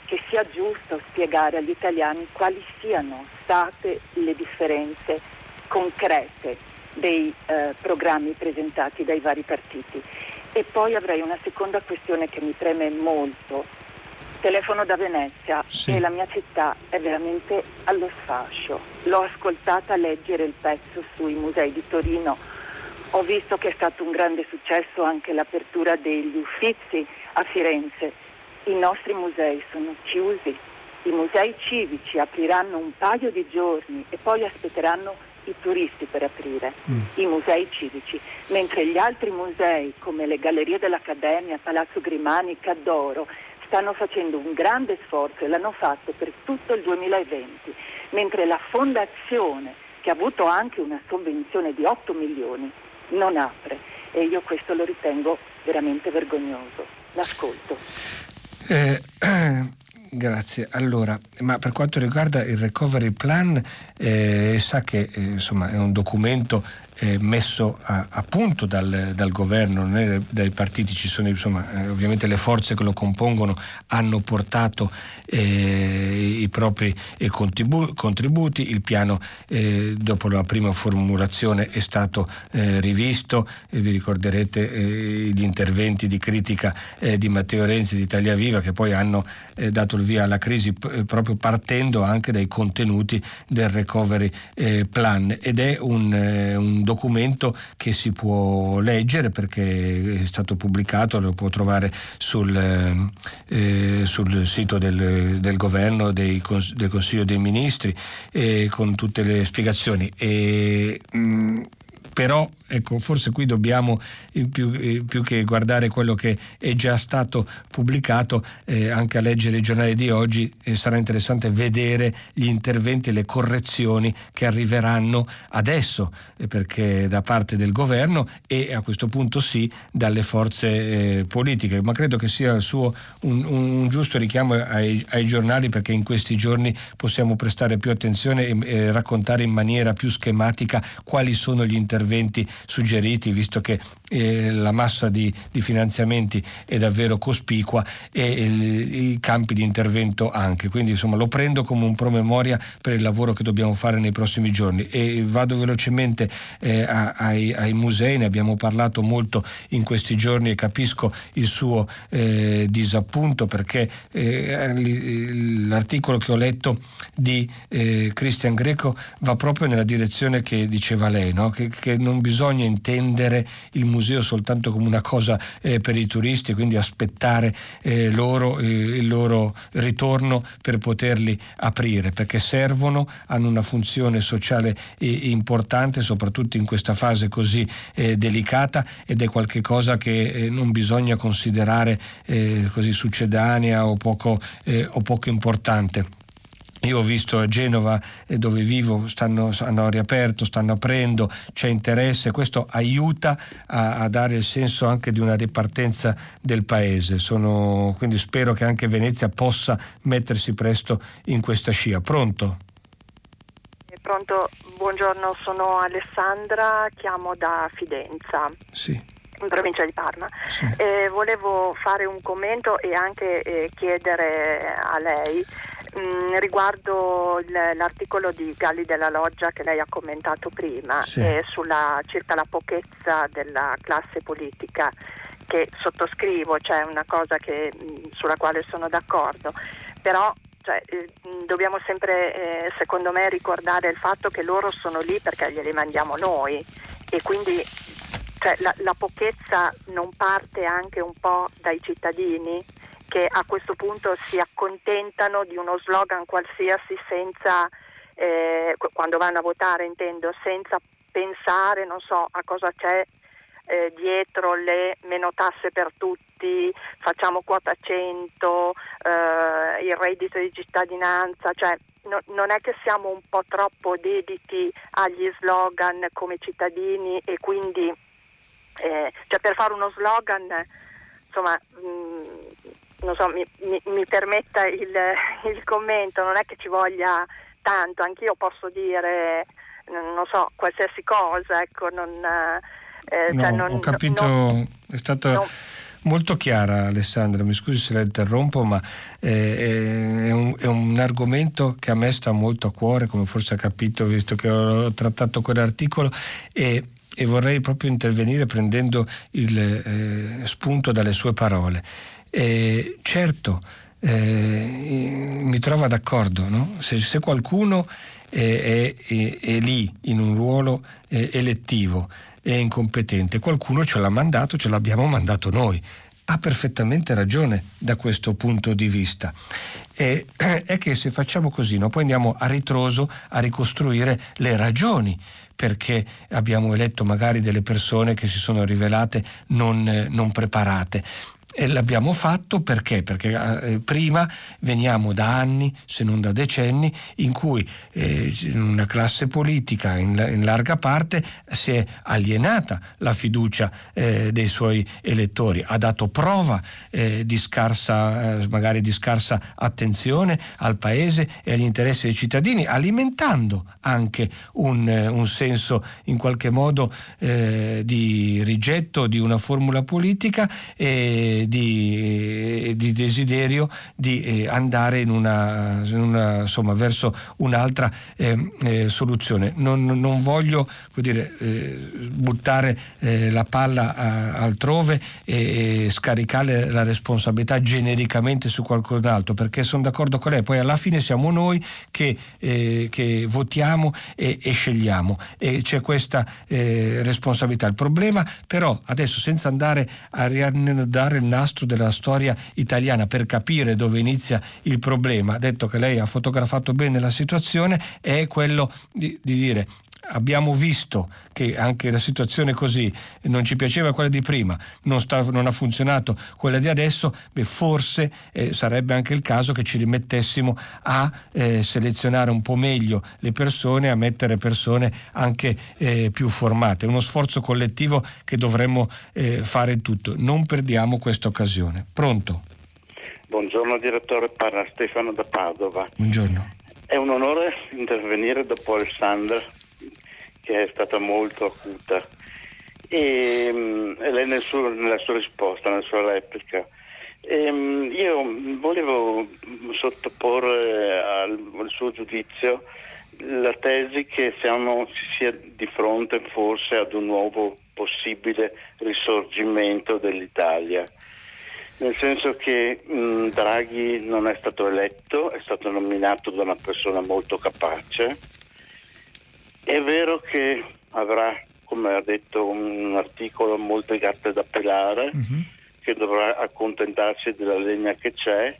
che sia giusto spiegare agli italiani quali siano state le differenze concrete dei eh, programmi presentati dai vari partiti. E poi avrei una seconda questione che mi preme molto. Telefono da Venezia sì. e la mia città è veramente allo sfascio. L'ho ascoltata leggere il pezzo sui musei di Torino ho visto che è stato un grande successo anche l'apertura degli uffizi A Firenze i nostri musei sono chiusi, i musei civici apriranno un paio di giorni e poi aspetteranno i turisti per aprire, mm. i musei civici, mentre gli altri musei come le Gallerie dell'Accademia, Palazzo Grimani, Caddoro stanno facendo un grande sforzo e l'hanno fatto per tutto il 2020, mentre la Fondazione, che ha avuto anche una sovvenzione di 8 milioni, non apre e io questo lo ritengo veramente vergognoso. L'ascolto. Eh, Grazie. Allora, ma per quanto riguarda il recovery plan, eh, sa che eh, insomma, è un documento eh, messo a, a punto dal, dal, governo, è dai partiti, ci sono insomma, eh, ovviamente le forze che lo compongono hanno portato eh, i propri eh, contribu- contributi, il piano eh, dopo la prima formulazione è stato eh, rivisto, vi ricorderete gli interventi di critica di Matteo Renzi di Italia Viva che poi hanno dato il via alla crisi p- proprio partendo anche dai contenuti del recovery plan. Ed è un, un documento che si può leggere perché è stato pubblicato, lo può trovare sul, eh, sul sito del, del governo, dei, del Consiglio dei Ministri, eh, con tutte le spiegazioni. E, mh, mm, però ecco, forse qui dobbiamo eh, più, eh, più, che guardare quello che è già stato pubblicato, eh, anche a leggere i giornali di oggi eh, sarà interessante vedere gli interventi e le correzioni che arriveranno adesso, eh, perché da parte del governo e a questo punto sì dalle forze eh, politiche, ma credo che sia suo un, un giusto richiamo ai, ai, giornali perché in questi giorni possiamo prestare più attenzione e, raccontare in maniera più schematica quali sono gli interventi interventi suggeriti, visto che eh, la massa di, di, finanziamenti è davvero cospicua e il, i campi di intervento anche. Quindi insomma lo prendo come un promemoria per il lavoro che dobbiamo fare nei prossimi giorni e vado velocemente eh, ai, ai, musei, ne abbiamo parlato molto in questi giorni e capisco il suo eh, disappunto perché eh, l'articolo che ho letto di eh, Christian Greco va proprio nella direzione che diceva lei, no? che, che non bisogna intendere il museo soltanto come una cosa eh, per i turisti, quindi aspettare eh, loro, eh, il loro ritorno per poterli aprire, perché servono, hanno una funzione sociale eh, importante, soprattutto in questa fase così eh, delicata ed è qualcosa che eh, non bisogna considerare così succedanea o poco, o poco importante. Io ho visto a Genova eh, dove vivo stanno, hanno riaperto, stanno aprendo, c'è interesse, questo aiuta a, a, dare il senso anche di una ripartenza del paese. Sono, quindi spero che anche Venezia possa mettersi presto in questa scia. Pronto? Pronto, buongiorno, sono Alessandra, chiamo da Fidenza. Sì in provincia di Parma. Sì. Eh, volevo fare un commento e anche eh, chiedere a lei Mm, riguardo l'articolo di Galli della Loggia che lei ha commentato prima sì. eh, sulla, circa la pochezza della classe politica che sottoscrivo, cioè una cosa che, mm, sulla quale sono d'accordo, però cioè, eh, mm, dobbiamo sempre eh, secondo me ricordare il fatto che loro sono lì perché glieli mandiamo noi. E quindi cioè, la, la pochezza non parte anche un po' dai cittadini che a questo punto si accontentano di uno slogan qualsiasi senza, eh, quando vanno a votare intendo, senza pensare, non so, a cosa c'è eh, dietro le meno tasse per tutti, facciamo quota 100, eh, il reddito di cittadinanza, cioè no, non è che siamo un po' troppo dediti agli slogan come cittadini e quindi eh, cioè per fare uno slogan insomma mh, mm, non so, mi, mi, mi permetta il, il, commento, non è che ci voglia tanto, anch'io posso dire, non so, qualsiasi cosa, ecco, non... Eh, no, cioè non ho capito, non, è stato... Non, molto chiara Alessandra, mi scusi se la interrompo, ma eh, è, un, è, un, argomento che a me sta molto a cuore, come forse ha capito visto che ho trattato quell'articolo e, e vorrei proprio intervenire prendendo il eh, spunto dalle sue parole. Eh, certo, eh, mi trova d'accordo, no? se, se, qualcuno è, è, è, lì in un ruolo eh, elettivo, è incompetente, qualcuno ce l'ha mandato, ce l'abbiamo mandato noi. ha perfettamente ragione da questo punto di vista. E, è che se facciamo così, no, poi andiamo a ritroso a ricostruire le ragioni perché abbiamo eletto magari delle persone che si sono rivelate non, eh, non preparate. E l'abbiamo fatto perché? Perché eh, prima veniamo da anni, se non da decenni, in cui eh, una classe politica in, in, larga parte si è alienata la fiducia eh, dei suoi elettori, ha dato prova eh, di scarsa, eh, magari di scarsa attenzione al paese e agli interessi dei cittadini, alimentando anche un, eh, un senso in qualche modo di rigetto di una formula politica e di, di desiderio di eh, andare in una, in una, insomma, verso un'altra eh, eh, soluzione. Non, non voglio dire, eh, buttare eh, la palla a, altrove e, scaricare la responsabilità genericamente su qualcun altro, perché sono d'accordo con lei, poi alla fine siamo noi che, eh, che votiamo e, e, scegliamo e c'è questa responsabilità. Il problema però adesso senza andare a riannodare il nastro della storia italiana per capire dove inizia il problema, detto che lei ha fotografato bene la situazione, è quello di, di dire abbiamo visto che anche la situazione così non ci piaceva quella di prima, non, sta, non ha funzionato quella di adesso, beh, forse eh, sarebbe anche il caso che ci rimettessimo a eh, selezionare un po' meglio le persone, a mettere persone anche eh, più formate. Uno sforzo collettivo che dovremmo eh, fare tutto. Non perdiamo questa occasione. Pronto? Buongiorno direttore, parla Stefano da Padova. Buongiorno. È un onore intervenire dopo Alessandra che è stata molto acuta. E, e lei nel suo, nella sua risposta, nella sua replica, e, mm, io volevo sottoporre al, al, suo giudizio la tesi che siamo, si sia di fronte forse ad un nuovo possibile risorgimento dell'Italia. Nel senso che mm, Draghi non è stato eletto, è stato nominato da una persona molto capace, è vero che avrà, come ha detto un articolo, molte gatte da pelare, uh-huh. che dovrà accontentarsi della legna che c'è,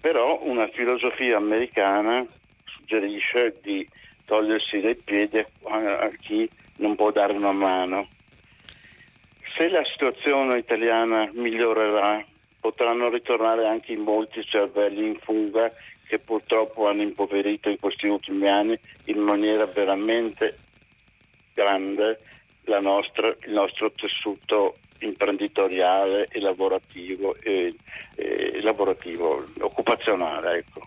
però una filosofia americana suggerisce di togliersi dai piedi a, a chi non può dare una mano. Se la situazione italiana migliorerà, potranno ritornare anche molti cervelli in fuga che purtroppo hanno impoverito in questi ultimi anni in maniera veramente grande nostra, il nostro tessuto imprenditoriale e lavorativo, e, e lavorativo occupazionale. Ecco.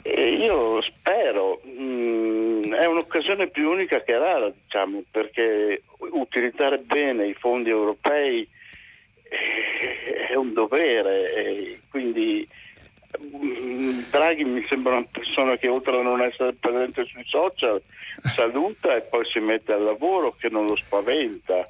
E io spero, mh, mm, è un'occasione più unica che rara, diciamo, perché utilizzare bene i fondi europei è un dovere, quindi Draghi mi sembra una persona che oltre a non essere presente sui social saluta e poi si mette al lavoro che non lo spaventa.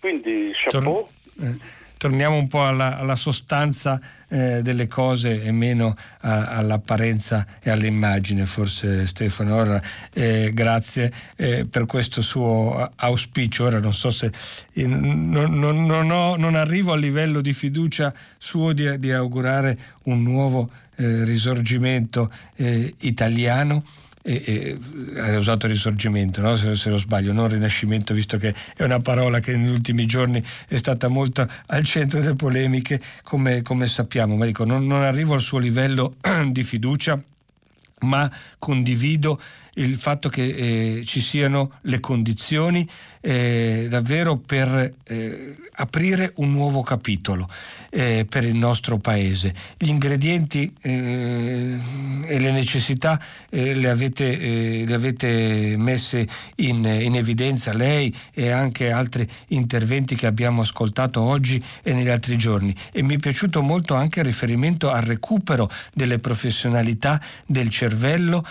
Quindi chapeau. Tor- eh, torniamo un po' alla, alla sostanza eh, delle cose e meno a, all'apparenza e all'immagine, forse Stefano. Ora, eh, grazie eh, per questo suo auspicio. Ora non so se non, non, non, ho, non, arrivo al livello di fiducia suo di, di augurare un nuovo eh, risorgimento eh, italiano e, e, ha usato risorgimento, no? se, se, non sbaglio, non rinascimento, visto che è una parola che negli ultimi giorni è stata molto al centro delle polemiche, come, come sappiamo, ma dico, non, non arrivo al suo livello di fiducia, ma condivido il fatto che eh, ci siano le condizioni eh, davvero per eh, aprire un nuovo capitolo eh, per il nostro paese. Gli ingredienti eh, e le necessità eh, le avete, eh, le, avete, messe in, in, evidenza lei e anche altri interventi che abbiamo ascoltato oggi e negli altri giorni e mi è piaciuto molto anche il riferimento al recupero delle professionalità del cervello,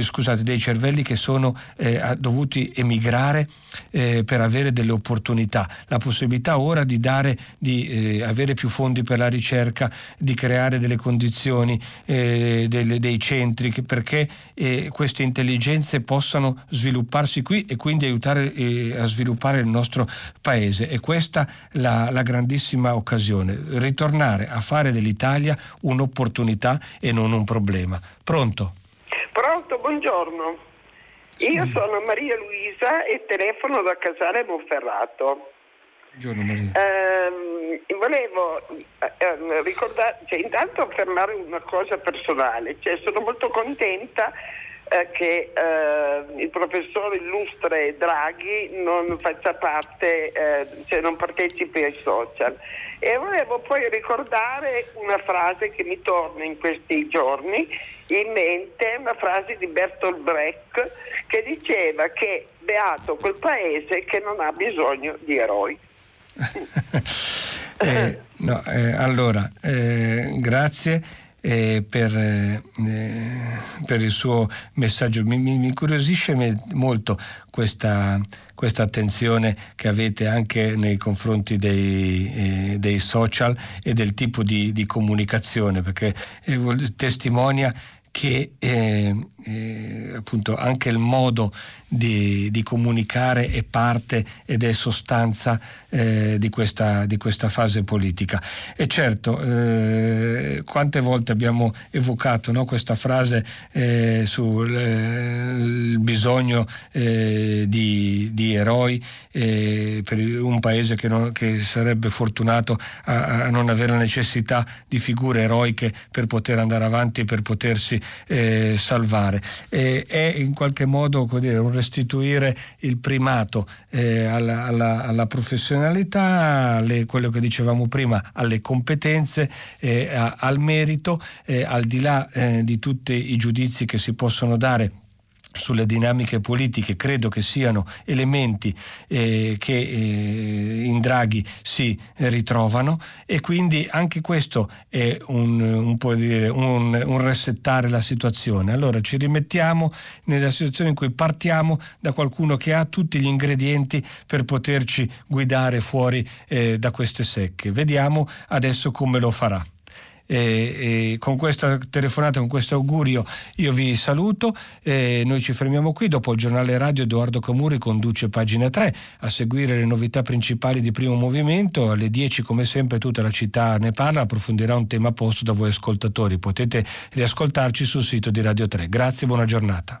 scusate, dei cervelli che sono eh, dovuti emigrare eh, per avere delle opportunità, la possibilità ora di, dare, di eh, avere più fondi per la ricerca, di creare delle condizioni, eh, delle, dei centri che, perché eh, queste intelligenze possano svilupparsi qui e quindi aiutare eh, a sviluppare il nostro paese. E questa la, la grandissima occasione, ritornare a fare dell'Italia un'opportunità e non un problema. Pronto? Pronto, buongiorno. Io sono Maria Luisa e telefono da Casale Monferrato. Buongiorno Maria. Eh, volevo eh, ricordare, cioè, intanto affermare una cosa personale, cioè, sono molto contenta eh, che eh, il professore illustre Draghi non faccia parte, eh, cioè non partecipi ai social. E volevo poi ricordare una frase che mi torna in questi giorni in mente, una frase di Bertolt Brecht che diceva che beato quel paese che non ha bisogno di eroi. eh, no, eh, allora, eh, grazie eh, per, eh, per, il suo messaggio. Mi, mi, mi incuriosisce molto questa, questa, attenzione che avete anche nei confronti dei, eh, dei social e del tipo di, di comunicazione, perché eh, testimonia che eh, eh, appunto anche il modo di, di, comunicare è parte ed è sostanza eh, di, questa, di, questa, fase politica. E certo, eh, quante volte abbiamo evocato no, questa frase eh, sul eh, bisogno eh, di, di, eroi per un paese che, non, che sarebbe fortunato a, a, non avere necessità di figure eroiche per poter andare avanti e per potersi salvare. È in qualche modo dire, un restituire il primato eh, alla, alla, alla, professionalità, alle, quello che dicevamo prima, alle competenze, eh, a, al merito, eh, al di là eh, di tutti i giudizi che si possono dare sulle dinamiche politiche credo che siano elementi eh, che eh, in Draghi si ritrovano e quindi anche questo è un, un, dire, un, un, resettare la situazione. Allora ci rimettiamo nella situazione in cui partiamo da qualcuno che ha tutti gli ingredienti per poterci guidare fuori eh, da queste secche. Vediamo adesso come lo farà. E, e con questa telefonata, con questo augurio io vi saluto, e noi ci fermiamo qui, dopo il giornale radio Edoardo Camuri conduce pagina 3 a seguire le novità principali di primo movimento, alle 10 come sempre tutta la città ne parla, approfondirà un tema posto da voi ascoltatori, potete riascoltarci sul sito di Radio 3. Grazie, buona giornata.